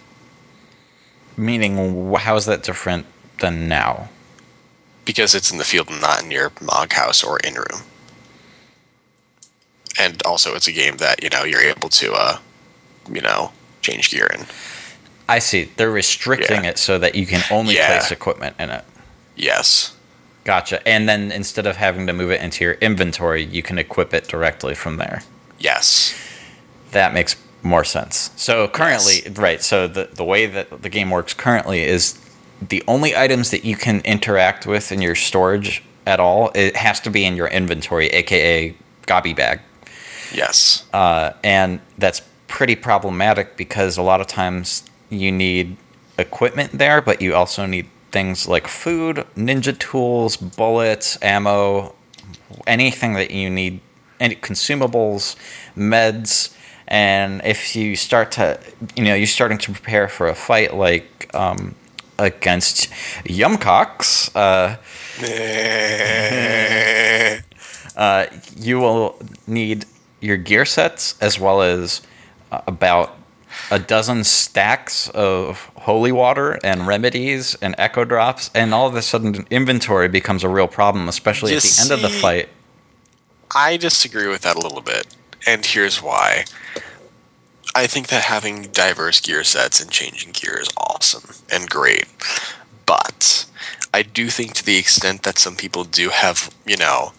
Meaning, how is that different than now? because it's in the field and not in your mog house or in room. And also, it's a game that you know you're able to, uh, you know, change gear in. I see. They're restricting Yeah. it so that you can only Yeah. place equipment in it. Yes. Gotcha. And then instead of having to move it into your inventory, you can equip it directly from there. Yes. That makes more sense. So currently, right, so the, the way that the game works currently is the only items that you can interact with in your storage at all, it has to be in your inventory, aka gobby bag. Yes. Uh, and that's pretty problematic because a lot of times you need equipment there, but you also need things like food, ninja tools, bullets, ammo, anything that you need, any consumables, meds. And if you start to, you know, you're starting to prepare for a fight like um, against Yumcax, uh, uh, you will need your gear sets as well as uh, about a dozen stacks of holy water and remedies and echo drops, and all of a sudden inventory becomes a real problem, especially You at the end of the fight. I disagree with that a little bit, and here's why. I think that having diverse gear sets and changing gear is awesome and great, but I do think to the extent that some people do have, you know,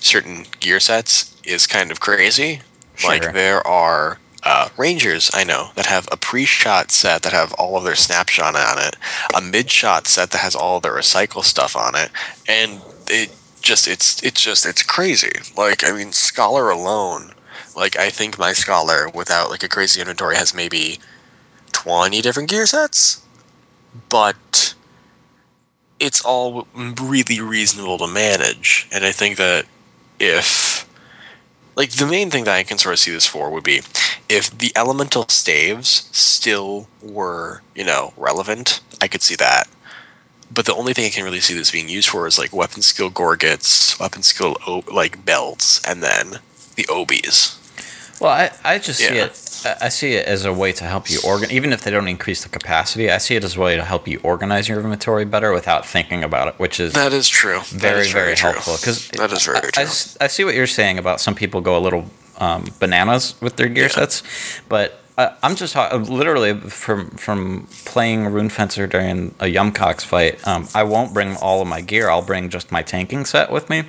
certain gear sets is kind of crazy. Sure. Like there are uh, rangers I know that have a pre-shot set that have all of their snapshot on it, a mid-shot set that has all of their recycle stuff on it, and it just it's it's just it's crazy. Like I mean, scholar alone, like I think my scholar without like a crazy inventory has maybe twenty different gear sets, but it's all really reasonable to manage, and I think that if like the main thing that I can sort of see this for would be if the elemental staves still were, you know, relevant, I could see that. But the only thing I can really see this being used for is like weapon skill gorgets, weapon skill like belts, and then the obies. Well, I, I just see it. I- I see it as a way to help you organ. Even if they don't increase the capacity, I see it as a way to help you organize your inventory better without thinking about it, which is That is true. Very is very, true. helpful because that is very I, true. I see what you're saying about some people go a little um, bananas with their gear Yeah. sets, but uh, I'm just literally from from playing Rune Fencer during a Yumcax fight. Um, I won't bring all of my gear. I'll bring just my tanking set with me,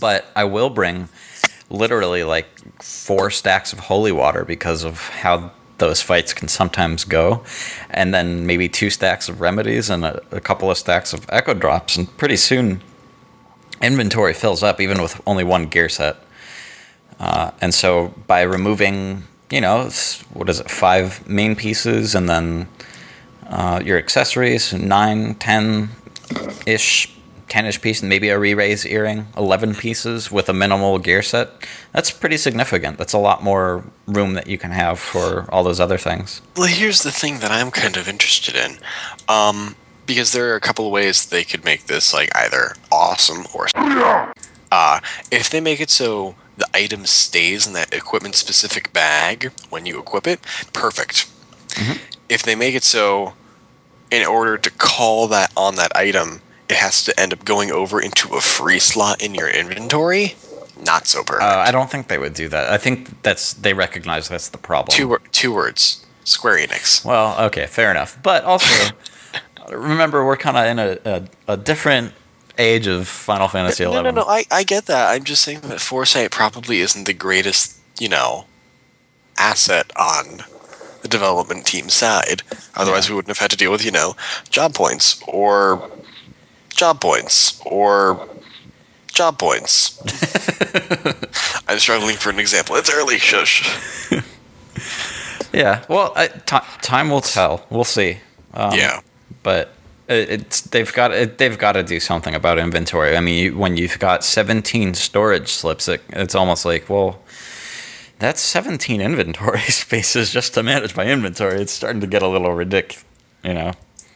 but I will bring literally like four stacks of holy water because of how those fights can sometimes go. And then maybe two stacks of remedies and a, a couple of stacks of echo drops. And pretty soon inventory fills up even with only one gear set. Uh, and so by removing you know what is it five main pieces and then uh, your accessories nine ten ish 10ish piece and maybe a re-raise earring 11 pieces with a minimal gear set that's pretty significant that's a lot more room that you can have for all those other things Well, here's the thing that I'm kind of interested in, um, because there are a couple of ways they could make this like either awesome or. Uh, if they make it so the item stays in that equipment specific bag when you equip it, perfect. If they make it so, in order to call that on that item, it has to end up going over into a free slot in your inventory, not so perfect. uh, i don't think they would do that i think that's they recognize that's the problem two two words. Square Enix. Well, okay, fair enough. But also, remember, we're kind of in a, a, a different age of Final Fantasy XI. No, no, no. I, I get that. I'm just saying that Foresight probably isn't the greatest, you know, asset on the development team side. Otherwise, we wouldn't have had to deal with, you know, job points or job points or job points. I'm struggling for an example. It's early. Shush. Yeah. Well, I, ti time will tell. We'll see. Um, yeah. But it, it's they've got it, they've got to do something about inventory. I mean, when you've got 17 storage slips, it, it's almost like well. That's 17 inventory spaces just to manage my inventory. It's starting to get a little ridiculous, you know.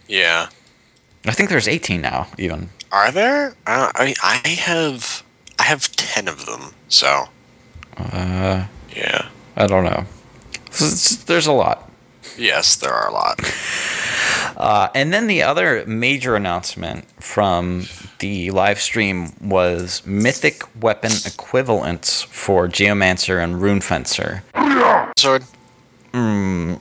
Yeah. I think there's 18 now, even. Are there? Uh, I I have I have ten of them. So. Uh, Yeah. I don't know. There's a lot. Yes, there are a lot. Uh, and then the other major announcement from the live stream was mythic weapon equivalents for Geomancer and Rune Fencer. Sword. Hmm.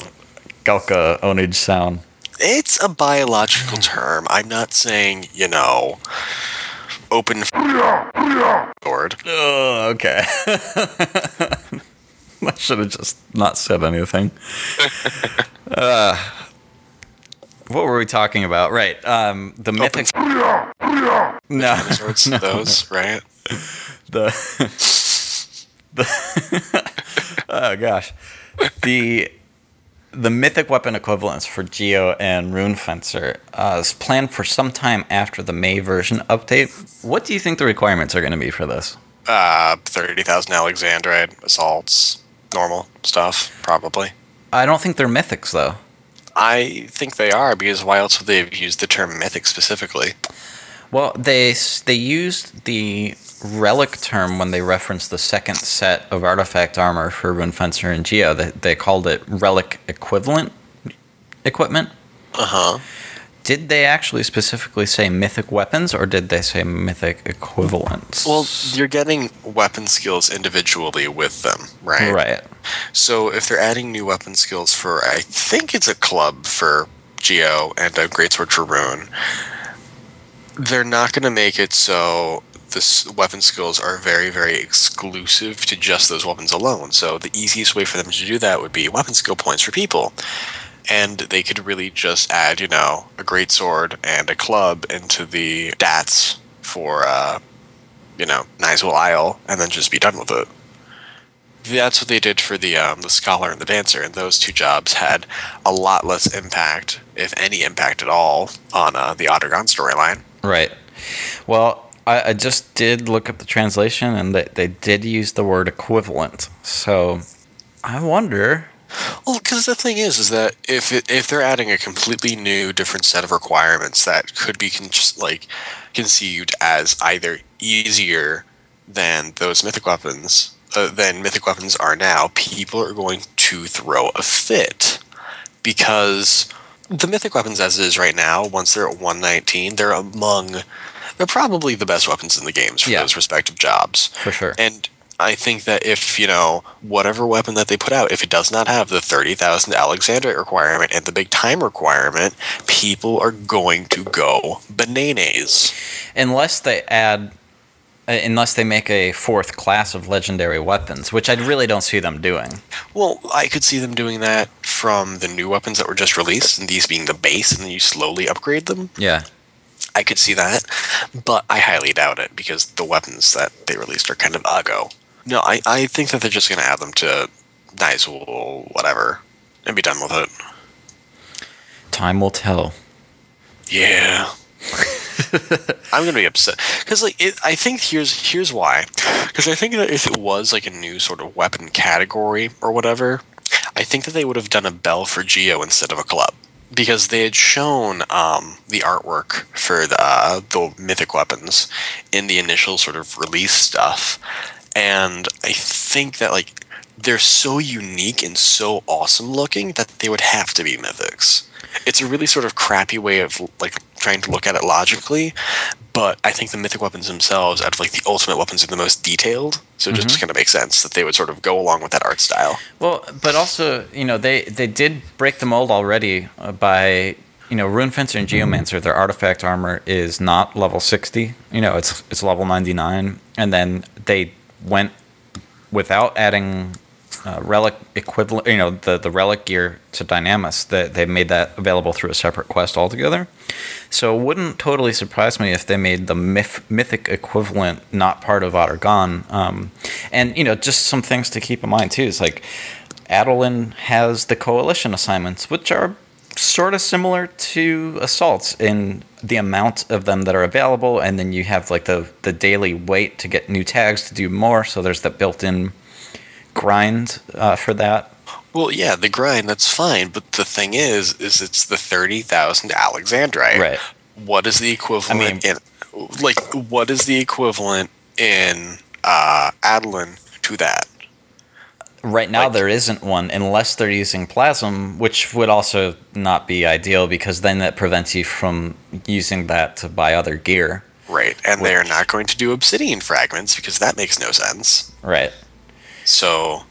Galka Onage sound. It's a biological term. I'm not saying, you know, open sword. Oh, okay. I should have just not said anything. uh, what were we talking about? Right. Um, the mythic. No, no. those, right? the the oh gosh the the mythic weapon equivalents for Geo and Rune Fencer uh, is planned for some time after the May version update. What do you think the requirements are going to be for this? Uh, 30,000 Alexandrite, assaults, normal stuff, probably. I don't think they're mythics though. I think they are, because why else would they have used the term mythic specifically? Well, they they used the relic term when they referenced the second set of artifact armor for Rune Fencer and Geo. They, they called it relic equivalent equipment. Uh huh. Did they actually specifically say mythic weapons, or did they say mythic equivalents? Well, you're getting weapon skills individually with them, right? right. So if they're adding new weapon skills for, I think it's a club for Geo and a greatsword for Rune, they're not going to make it so the weapon skills are very, very exclusive to just those weapons alone. So the easiest way for them to do that would be weapon skill points for people. And they could really just add, you know, a great sword and a club into the stats for, uh, you know, Nyzul Isle, and then just be done with it. That's what they did for the um, the scholar and the dancer, and those two jobs had a lot less impact, if any impact at all, on uh, the Aht Urhgan storyline. Right. Well, I, I just did look up the translation, and they, they did use the word equivalent. So I wonder. Well, because the thing is, is that if it, if they're adding a completely new, different set of requirements that could be con- like conceived as either easier than those mythic weapons uh, than mythic weapons are now, people are going to throw a fit because the mythic weapons as it is right now, once they're at 119, they're among they're probably the best weapons in the games for Yeah. those respective jobs. For sure. And I think that if, you know, whatever weapon that they put out, if it does not have the 30,000 Alexandrite requirement and the big time requirement, people are going to go bananas. Unless they add. uh, Unless they make a fourth class of legendary weapons, which I really don't see them doing. Well, I could see them doing that from the new weapons that were just released, and these being the base, and then you slowly upgrade them. Yeah. I could see that, but I highly doubt it because the weapons that they released are kind of uggo. No, I, I think that they're just going to add them to Nyzul, whatever, and be done with it. Time will tell. Yeah. I'm gonna be upset because, like, it, I think here's here's why. Because I think that if it was like a new sort of weapon category or whatever, I think that they would have done a bell for Geo instead of a club because they had shown um, the artwork for the uh, the mythic weapons in the initial sort of release stuff, and I think that like they're so unique and so awesome looking that they would have to be mythics. It's a really sort of crappy way of like trying to look at it logically, but I think the mythic weapons themselves, out of like the ultimate weapons, are the most detailed. So it just kind of makes sense that they would sort of go along with that art style. Well, but also, you know, they they did break the mold already uh, by, you know, Rune Fencer and Geomancer. Their artifact armor is not level sixty. You know, it's it's level ninety nine, and then they went without adding uh, relic equivalent. You know, the the relic gear to Dynamis. That they made that available through a separate quest altogether. So it wouldn't totally surprise me if they made the myth, mythic equivalent not part of Aht Urhgan. Um, and you know, just some things to keep in mind too is like Adoulin has the coalition assignments, which are sort of similar to assaults in the amount of them that are available, and then you have like the the daily wait to get new tags to do more. So there's that built-in grind uh, for that. Well, yeah, the grind that's fine, but the thing is, is it's the thirty thousand Alexandrite. Right. What is the equivalent in like what is the equivalent in uh Adoulin to that? Right now, Like- there isn't one unless they're using Plasm, which would also not be ideal because then that prevents you from using that to buy other gear. Right. And they are not going to do obsidian fragments because that makes no sense. Right. So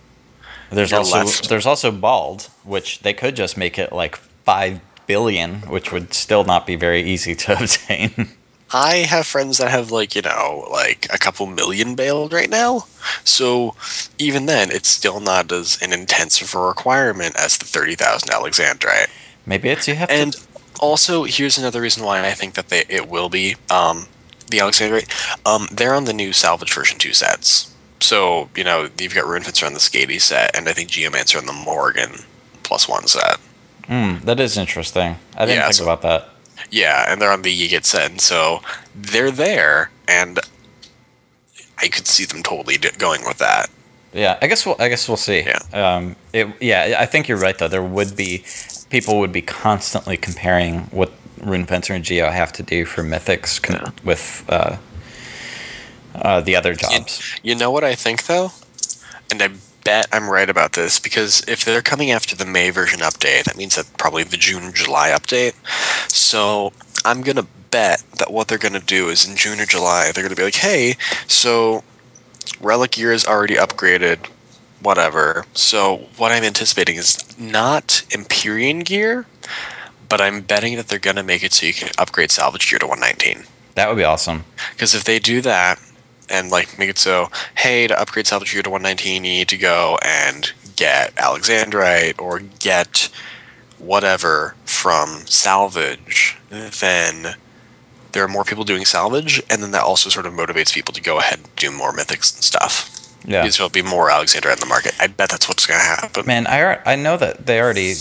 There's also left. there's also Bayld, which they could just make it like five billion, which would still not be very easy to obtain. I have friends that have like, you know, like a couple million bayld right now. So even then it's still not as an intensive a requirement as the thirty thousand Alexandrite. Maybe it's you have to. And to. also, here's another reason why I think that they it will be um, the Alexandrite. Um, they're on the new Salvage version two sets. So you know you've got Runefencer on the Skadi set, and I think Geomancer on the Morrigan plus one set. Hmm, that is interesting. I didn't Yeah, think so- about that. Yeah, and they're on the Yiget set, and so they're there, and I could see them totally do- going with that. Yeah, I guess we'll I guess we'll see. Yeah. Um, it, yeah, I think you're right though. There would be people would be constantly comparing what Rune Fencer and Geo have to do for mythics con- Yeah. with uh, uh, the other jobs. You know what I think though, and I bet I'm right about this because if they're coming after the May version update, that means that probably the June July update. So I'm gonna bet that what they're gonna do is in June or July they're gonna be like, hey, so Relic Gear is already upgraded, whatever. So what I'm anticipating is not Empyrean gear, but I'm betting that they're gonna make it so you can upgrade salvage gear to 119. That would be awesome. Because if they do that and like make it so, hey, to upgrade salvage gear to 119, you need to go and get Alexandrite or get whatever from salvage, then there are more people doing salvage, and then that also sort of motivates people to go ahead and do more mythics and stuff. Yeah. Because there'll be more Alexandrite in the market. I bet that's what's going to happen. Man, I I know that they already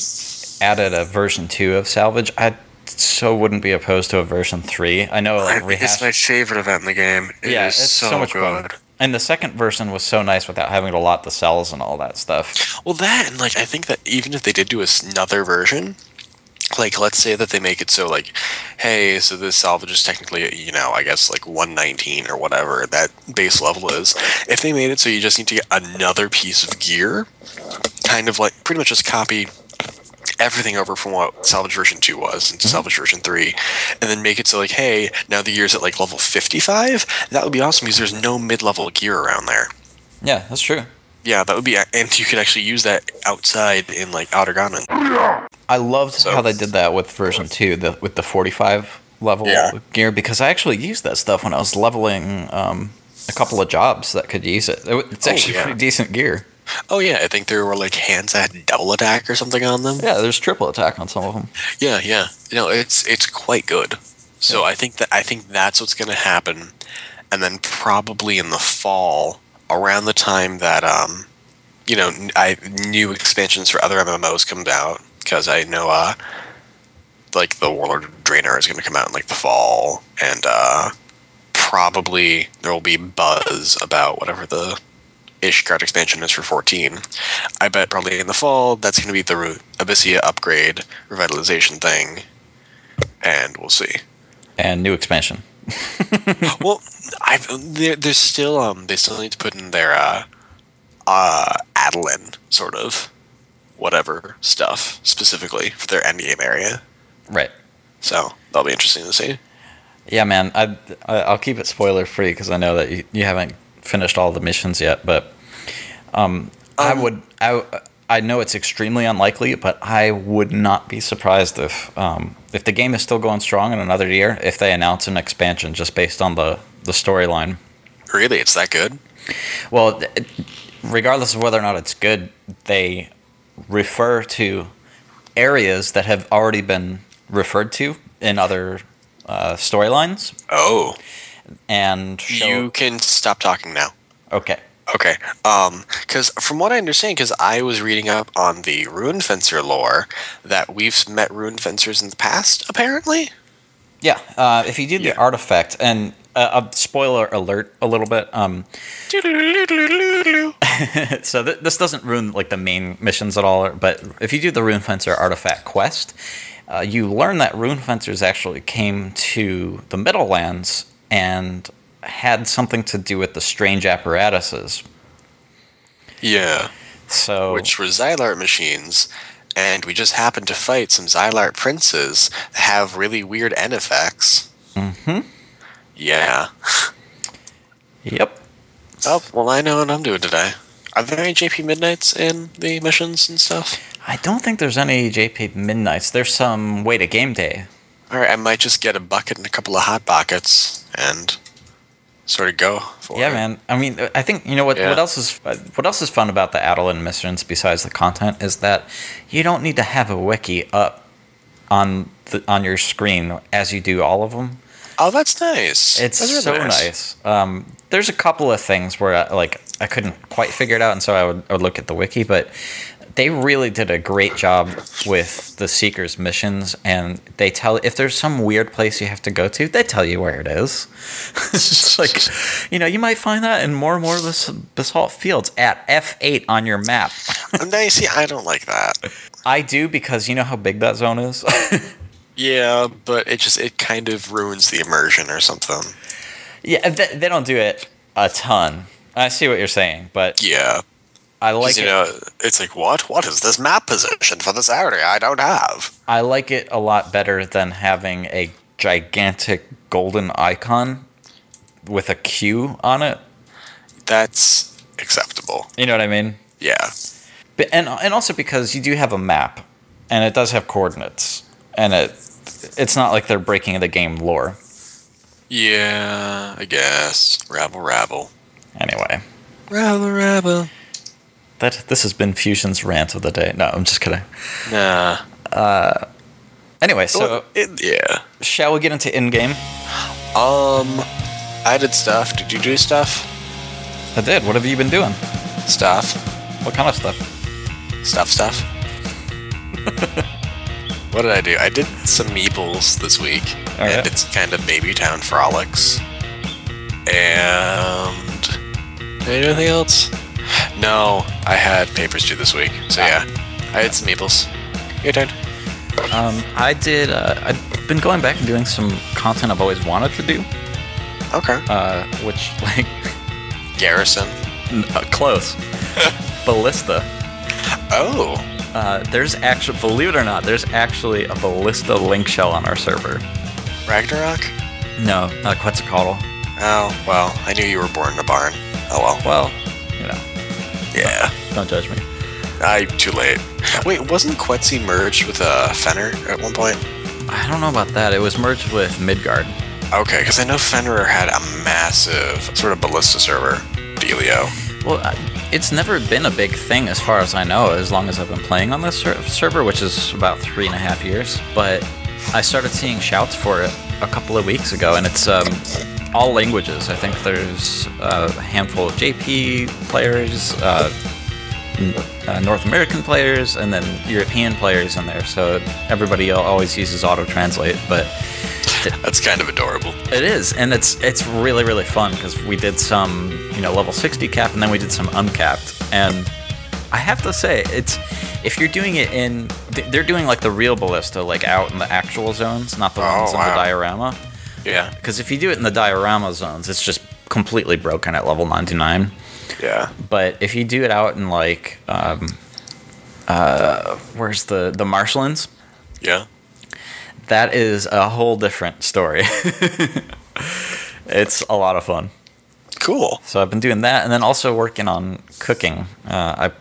added a version two of Salvage. I so wouldn't be opposed to a version three. I know like rehash. it's my favorite event in the game. It yeah, is it's so, so, much good. fun. And the second version was so nice without having to lot the cells and all that stuff. Well, that and like I think that even if they did do another version, like let's say that they make it so like, hey, so this salvage is technically you know I guess like 119 or whatever that base level is. If they made it so you just need to get another piece of gear, kind of like pretty much just copy everything over from what salvage version 2 was into salvage version 3 and then make it so like hey now the gear's at like level 55 that would be awesome because there's no mid-level gear around there Yeah, that's true. yeah, that would be, and you could actually use that outside in like Aht Urhgan. I loved So- how they did that with version two, the with the forty five level Yeah. gear, because I actually used that stuff when I was leveling um, a couple of jobs that could use it. It- It's Oh, actually yeah. pretty decent gear. Oh yeah, I think there were like hands that had double attack or something on them. Yeah, there's triple attack on some of them. Yeah, yeah. You know, it's it's quite good. So I think that I think that's what's going to happen, and then probably in the fall, around the time that um, you know, I new expansions for other MMOs come out because I know uh, like the Warlord Draenor is going to come out in like the fall, and uh, probably there will be buzz about whatever the Ishgard expansion is for 14. I bet probably in the fall that's going to be the Abyssea upgrade revitalization thing, and we'll see. And new expansion. well, I there, there's still um they still need to put in their uh uh Adoulin sort of whatever stuff specifically for their endgame area. Right. So that'll be interesting to see. Yeah, man. I, I I'll keep it spoiler free because I know that you, you haven't finished all the missions yet. But um, I Um, would I I know it's extremely unlikely, but I would not be surprised if um, if the game is still going strong in another year if they announce an expansion just based on the the storyline. Really, it's that good? Well, it- regardless of whether or not it's good, they refer to areas that have already been referred to in other uh, storylines Oh, and show. you can stop talking now. okay. Okay. Um, because from what I understand, because I was reading up on the Rune Fencer lore, that we've met Rune Fencers in the past, apparently. Yeah, uh, if you do the Yeah. artifact, and uh, a spoiler alert a little bit. Um, so th- this doesn't ruin like the main missions at all, but if you do the Rune Fencer artifact quest, uh, you learn that Rune Fencers actually came to the Middlelands and had something to do with the strange apparatuses. Yeah. So Which were Zilart machines, and we just happened to fight some Zilart princes that have really weird end effects. Mm-hmm. Yeah. yep. Oh, well, I know what I'm doing today. Are there any JP Midnights in the missions and stuff? I don't think there's any JP Midnights. There's some way to game day. Alright, I might just get a bucket and a couple of hot buckets and sort of go for Yeah, it. man. I mean, I think you know what. Yeah. What else is what else is fun about the Adoulin missions besides the content is that you don't need to have a wiki up on the on your screen as you do all of them. Oh, that's nice. It's That's really so nice. Um, there's a couple of things where I, like I couldn't quite figure it out, and so I would, I would look at the wiki, but they really did a great job with the seekers missions, and they tell if there's some weird place you have to go to, they tell you where it is. it's like you know you might find that in more and more of this basalt fields at F8 on your map. Oh, now you see, I don't like that. I do because you know how big that zone is. Yeah, but it just it kind of ruins the immersion or something. yeah, they, they don't do it a ton. I see what you're saying, but Yeah, I 'cause, like you it. know, it's like what? What is this map position for this area? I don't have. I like it a lot better than having a gigantic golden icon with a Q on it. That's acceptable. You know what I mean? Yeah, But, and and also because you do have a map, and it does have coordinates, and it it's not like they're breaking the game lore. yeah. I guess rabble, rabble, Anyway, rabble, rabble. That this has been Fusion's rant of the day. No, I'm just kidding. Nah. Anyway, so Well, it, yeah. shall we get into in game? Um, I did stuff. Did you do stuff? I did. What have you been doing? Stuff. What kind of stuff? Stuff. Stuff. what did I do? I did some Meebles this week, All right. and it's kind of baby town frolics. And did I do anything else? No, I had papers due this week, so yeah, I had some meebles. Your turn. Um, I did. Uh, I've been going back and doing some content I've always wanted to do, Okay. uh, which like Garrison. n- uh, close. Ballista. Oh, Uh, there's actually, believe it or not, there's actually a Ballista link shell on our server. Ragnarok. No, uh, Quetzalcoatl. Oh well, I knew you were born in a barn. Oh well. Well, you know, Yeah. don't judge me. I too late. Wait, wasn't Quetzi merged with uh, Fenrir at one point? I don't know about that. It was merged with Midgard. Okay, because I know Fenrir had a massive sort of ballista server dealio. Well, it's never been a big thing as far as I know, as long as I've been playing on this ser- server, which is about three and a half years. But I started seeing shouts for it a couple of weeks ago, and it's um, all languages. I think there's a handful of JP players, uh, uh, North American players, and then European players in there. So everybody always uses auto translate, but That's kind of adorable. it is, and it's it's really really fun because we did some you know level 60 cap and then we did some uncapped, and I have to say it's if you're doing it in they're doing like the real ballista like out in the actual zones, not the Oh, ones in the diorama. Yeah, Because if you do it in the diorama zones, it's just completely broken at level 99. yeah. But if you do it out in like um, uh, where's the the marshlands, Yeah. that is a whole different story. it's a lot of fun. Cool. So I've been doing that, and then also working on cooking. Uh, I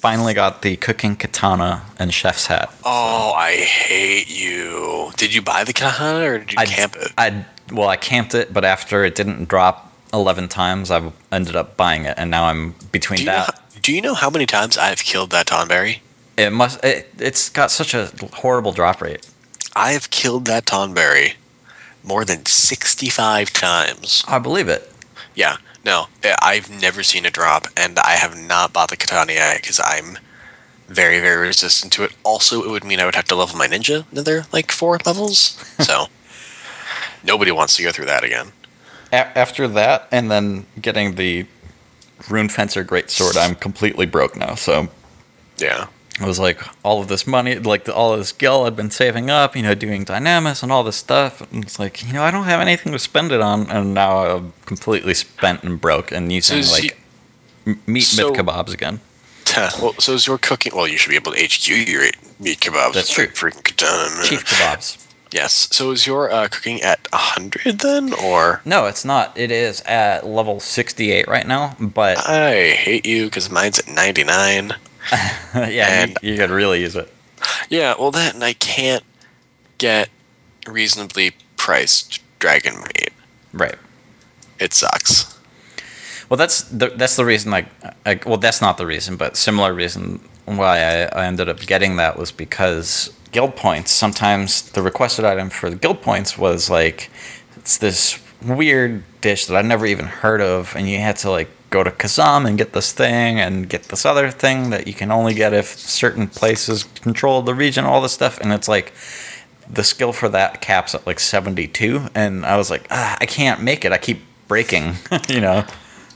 finally got the cooking katana and chef's hat. Oh, I hate you. Did you buy the katana or did you I camp it? I well, I camped it, but after it didn't drop eleven times, I ended up buying it, and now I'm between Do you, know that. do you know how many times I've killed that Tonberry? it must. It, it's got such a horrible drop rate. I have killed that Tonberry more than 65 times. I believe it. Yeah, no, I've never seen a drop, and I have not bought the katana yet because I'm very, very resistant to it. Also, it would mean I would have to level my ninja another like four levels. So nobody wants to go through that again. A- after that, and then getting the rune fencer great sword, I'm completely broke now. So Yeah, It was like all of this money, like the, all of this gil I'd been saving up, you know, doing Dynamis and all this stuff. And it's like, you know, I don't have anything to spend it on, and now I'm completely spent and broke and using is like m- meat so- myth kebabs again. well, so is your cooking? Well, you should be able to HQ your meat kebabs. That's true. Freaking katana. Chief kebabs. Yes. So is your uh, cooking at hundred then, or No, it's not. It is at level 68 right now, but I hate you because mine's at ninety nine. yeah, and- you, you could really use it. Yeah, well, that and I can't get reasonably priced dragon meat. Right. It sucks. Well, that's the that's the reason. Like, well, that's not the reason, but similar reason why I, I ended up getting that was because guild points. Sometimes the requested item for the guild points was like it's this weird dish that I'd never even heard of, and you had to like go to Kazam and get this thing and get this other thing that you can only get if certain places control the region, all this stuff, and it's like the skill for that caps at like 72 and i was like ah, i can't make it i keep breaking you know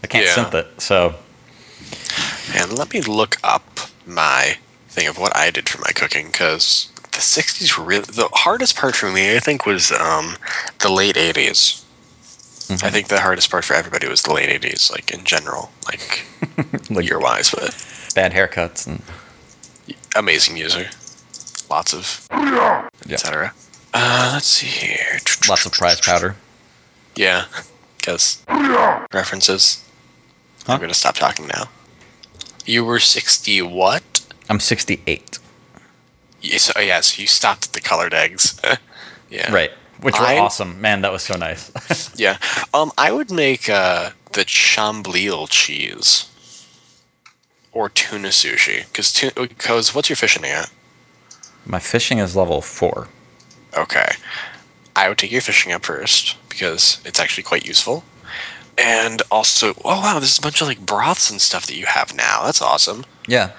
i can't Yeah. synth it so And let me look up my thing of what I did for my cooking because the 60s were really the hardest part for me. I think was um, the late 80s. I think the hardest part for everybody was the late 80s, like in general, like like year wise, but bad haircuts and amazing music, lots of yeah, etc. Uh, let's see here. lots of prize powder Yeah, because references. Huh? I'm gonna stop talking now. You were 60 what? i'm 68 Yes, oh, yes, you stopped at the colored eggs. yeah. right which were I- awesome man that was so nice Yeah. Um, I would make uh, the Chalaimbille cheese or tuna sushi because because what's your fishing at? my fishing is level 4 Okay, I would take your fishing up first because it's actually quite useful. And also, oh wow, there's a bunch of like broths and stuff that you have now. That's awesome. yeah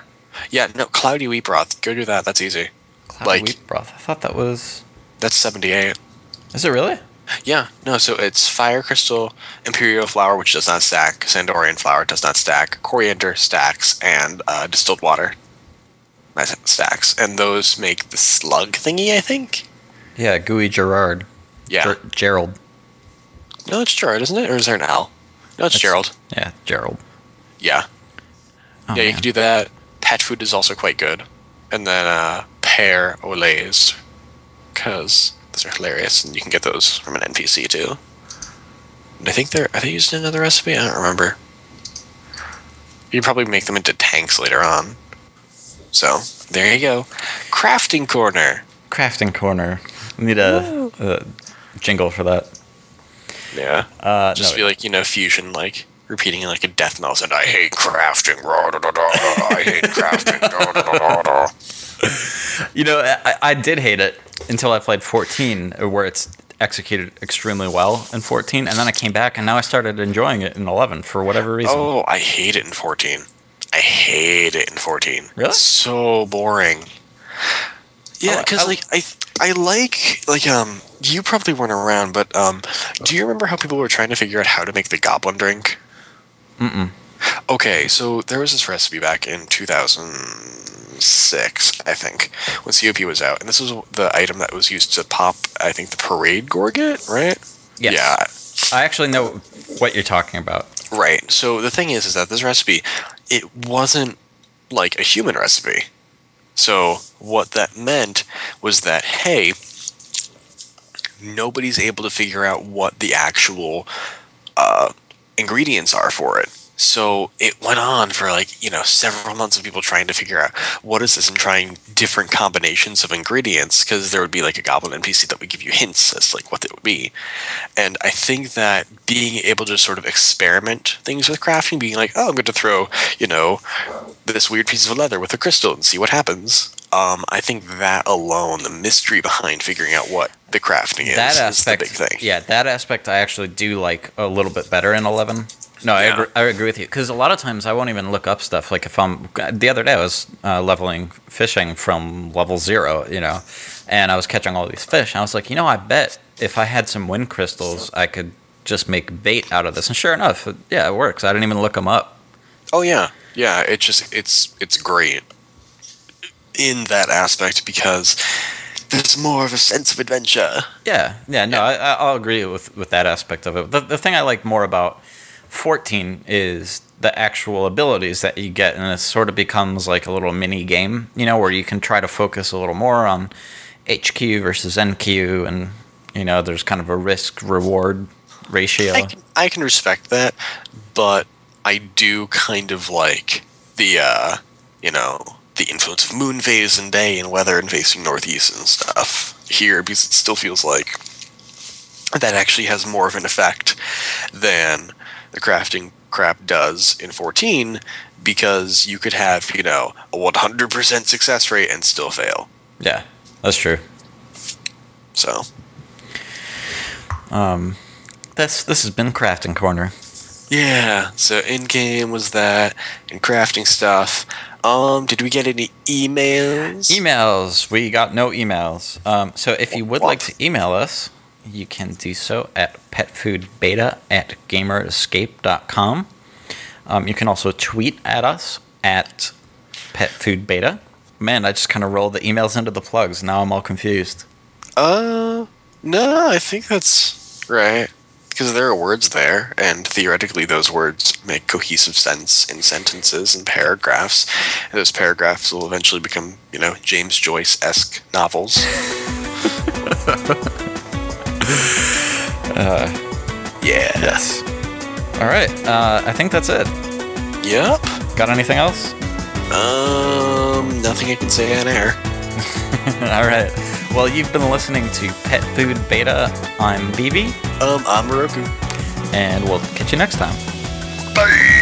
Yeah, no, cloudy wheat broth. Go do that. That's easy. Cloud Like- wheat broth i thought that was That's 78. Is it really Yeah, no, so it's fire crystal, imperial Flour, which does not stack, San d'Orian Flour does not stack, coriander stacks, and uh, distilled water stacks. And those make the slug thingy, I think? yeah gooey gerard Yeah. Ger- gerald no, it's Gerard, isn't it? Or is there an L? No, it's That's- Gerald. yeah gerald Yeah. oh, yeah, you man. can do that. Pet food is also quite good. And then uh, pear au laits, because those are hilarious, and you can get those from an NPC too. And I think they're are they used in another recipe? I don't remember. You probably make them into tanks later on. So there you go, crafting corner. crafting corner we need a, a jingle for that Yeah, uh just no, be like you know fusion, like repeating like a death knell. And I hate crafting. rah, da, da, da, da, I hate crafting. Da, da, da, da, da." You know, I, I did hate it until I played 14, where it's executed extremely well in 14, and then I came back and now I started enjoying it in 11 for whatever reason. Oh, I hate it in 14. I hate it in 14. Really? It's so boring. Yeah, Oh, because I- like I I like like um you probably weren't around, but um do you remember how people were trying to figure out how to make the goblin drink? Mm-mm. Okay, so there was this recipe back in 2006, I think, when COP was out, and this was the item that was used to pop, I think, the parade gorget, right? Yes. Yeah, I actually know what you're talking about. Right. So the thing is, is that this recipe, it wasn't like a human recipe. So what that meant was that hey, nobody's able to figure out what the actual uh, ingredients are for it. So it went on for like you know several months of people trying to figure out what is this and trying different combinations of ingredients because there would be like a goblin NPC that would give you hints as to, like what it would be. And I think that being able to sort of experiment things with crafting, being like, oh, I'm going to throw, you know, this weird piece of leather with a crystal and see what happens. Um, I think that alone, the mystery behind figuring out what the crafting is, that is the aspect, big thing. yeah, that aspect I actually do like a little bit better in 11. No, I, agree, I agree with you because a lot of times I won't even look up stuff. Like if I'm the other day I was uh, leveling fishing from level zero, you know, and I was catching all these fish. And I was like, you know, I bet if I had some wind crystals, I could just make bait out of this. And sure enough, yeah, it works. I didn't even look them up. Oh yeah, yeah. It's just it's it's great in that aspect because there's more of a sense of adventure. Yeah, yeah, no, I, I- I'll agree with with that aspect of it. The, the thing I like more about 14 is the actual abilities that you get, and it sort of becomes like a little mini game, you know, where you can try to focus a little more on HQ versus NQ, and you know, there's kind of a risk reward ratio. I can, I can respect that, but I do kind of like the uh, you know the influence of moon phase and day and weather and facing northeast and stuff here because it still feels like that actually has more of an effect than the crafting crap does in 14 because you could have you know a 100% success rate and still fail Yeah, that's true. so Um, this this has been Crafting Corner. Yeah. So in game was that and crafting stuff. Um, did we get any emails? Emails. We got no emails. Um, so if you would like to email us, you can do so at petfoodbeta at gamerescape.com. Um, you can also tweet at us at petfoodbeta. Man, I just kind of rolled the emails into the plugs. Now I'm all confused. Uh, no, I think that's right. Because there are words there, and theoretically, those words make cohesive sense in sentences and paragraphs. And those paragraphs will eventually become, you know, James Joyce esque novels. yeah. Yes. All right. Uh, I think that's it. Yep. Got anything else? Um, nothing I can say on air. All right. Well, you've been listening to Pet Food Beta. I'm BB, Um, I'm Roku. and we'll catch you next time. Bye.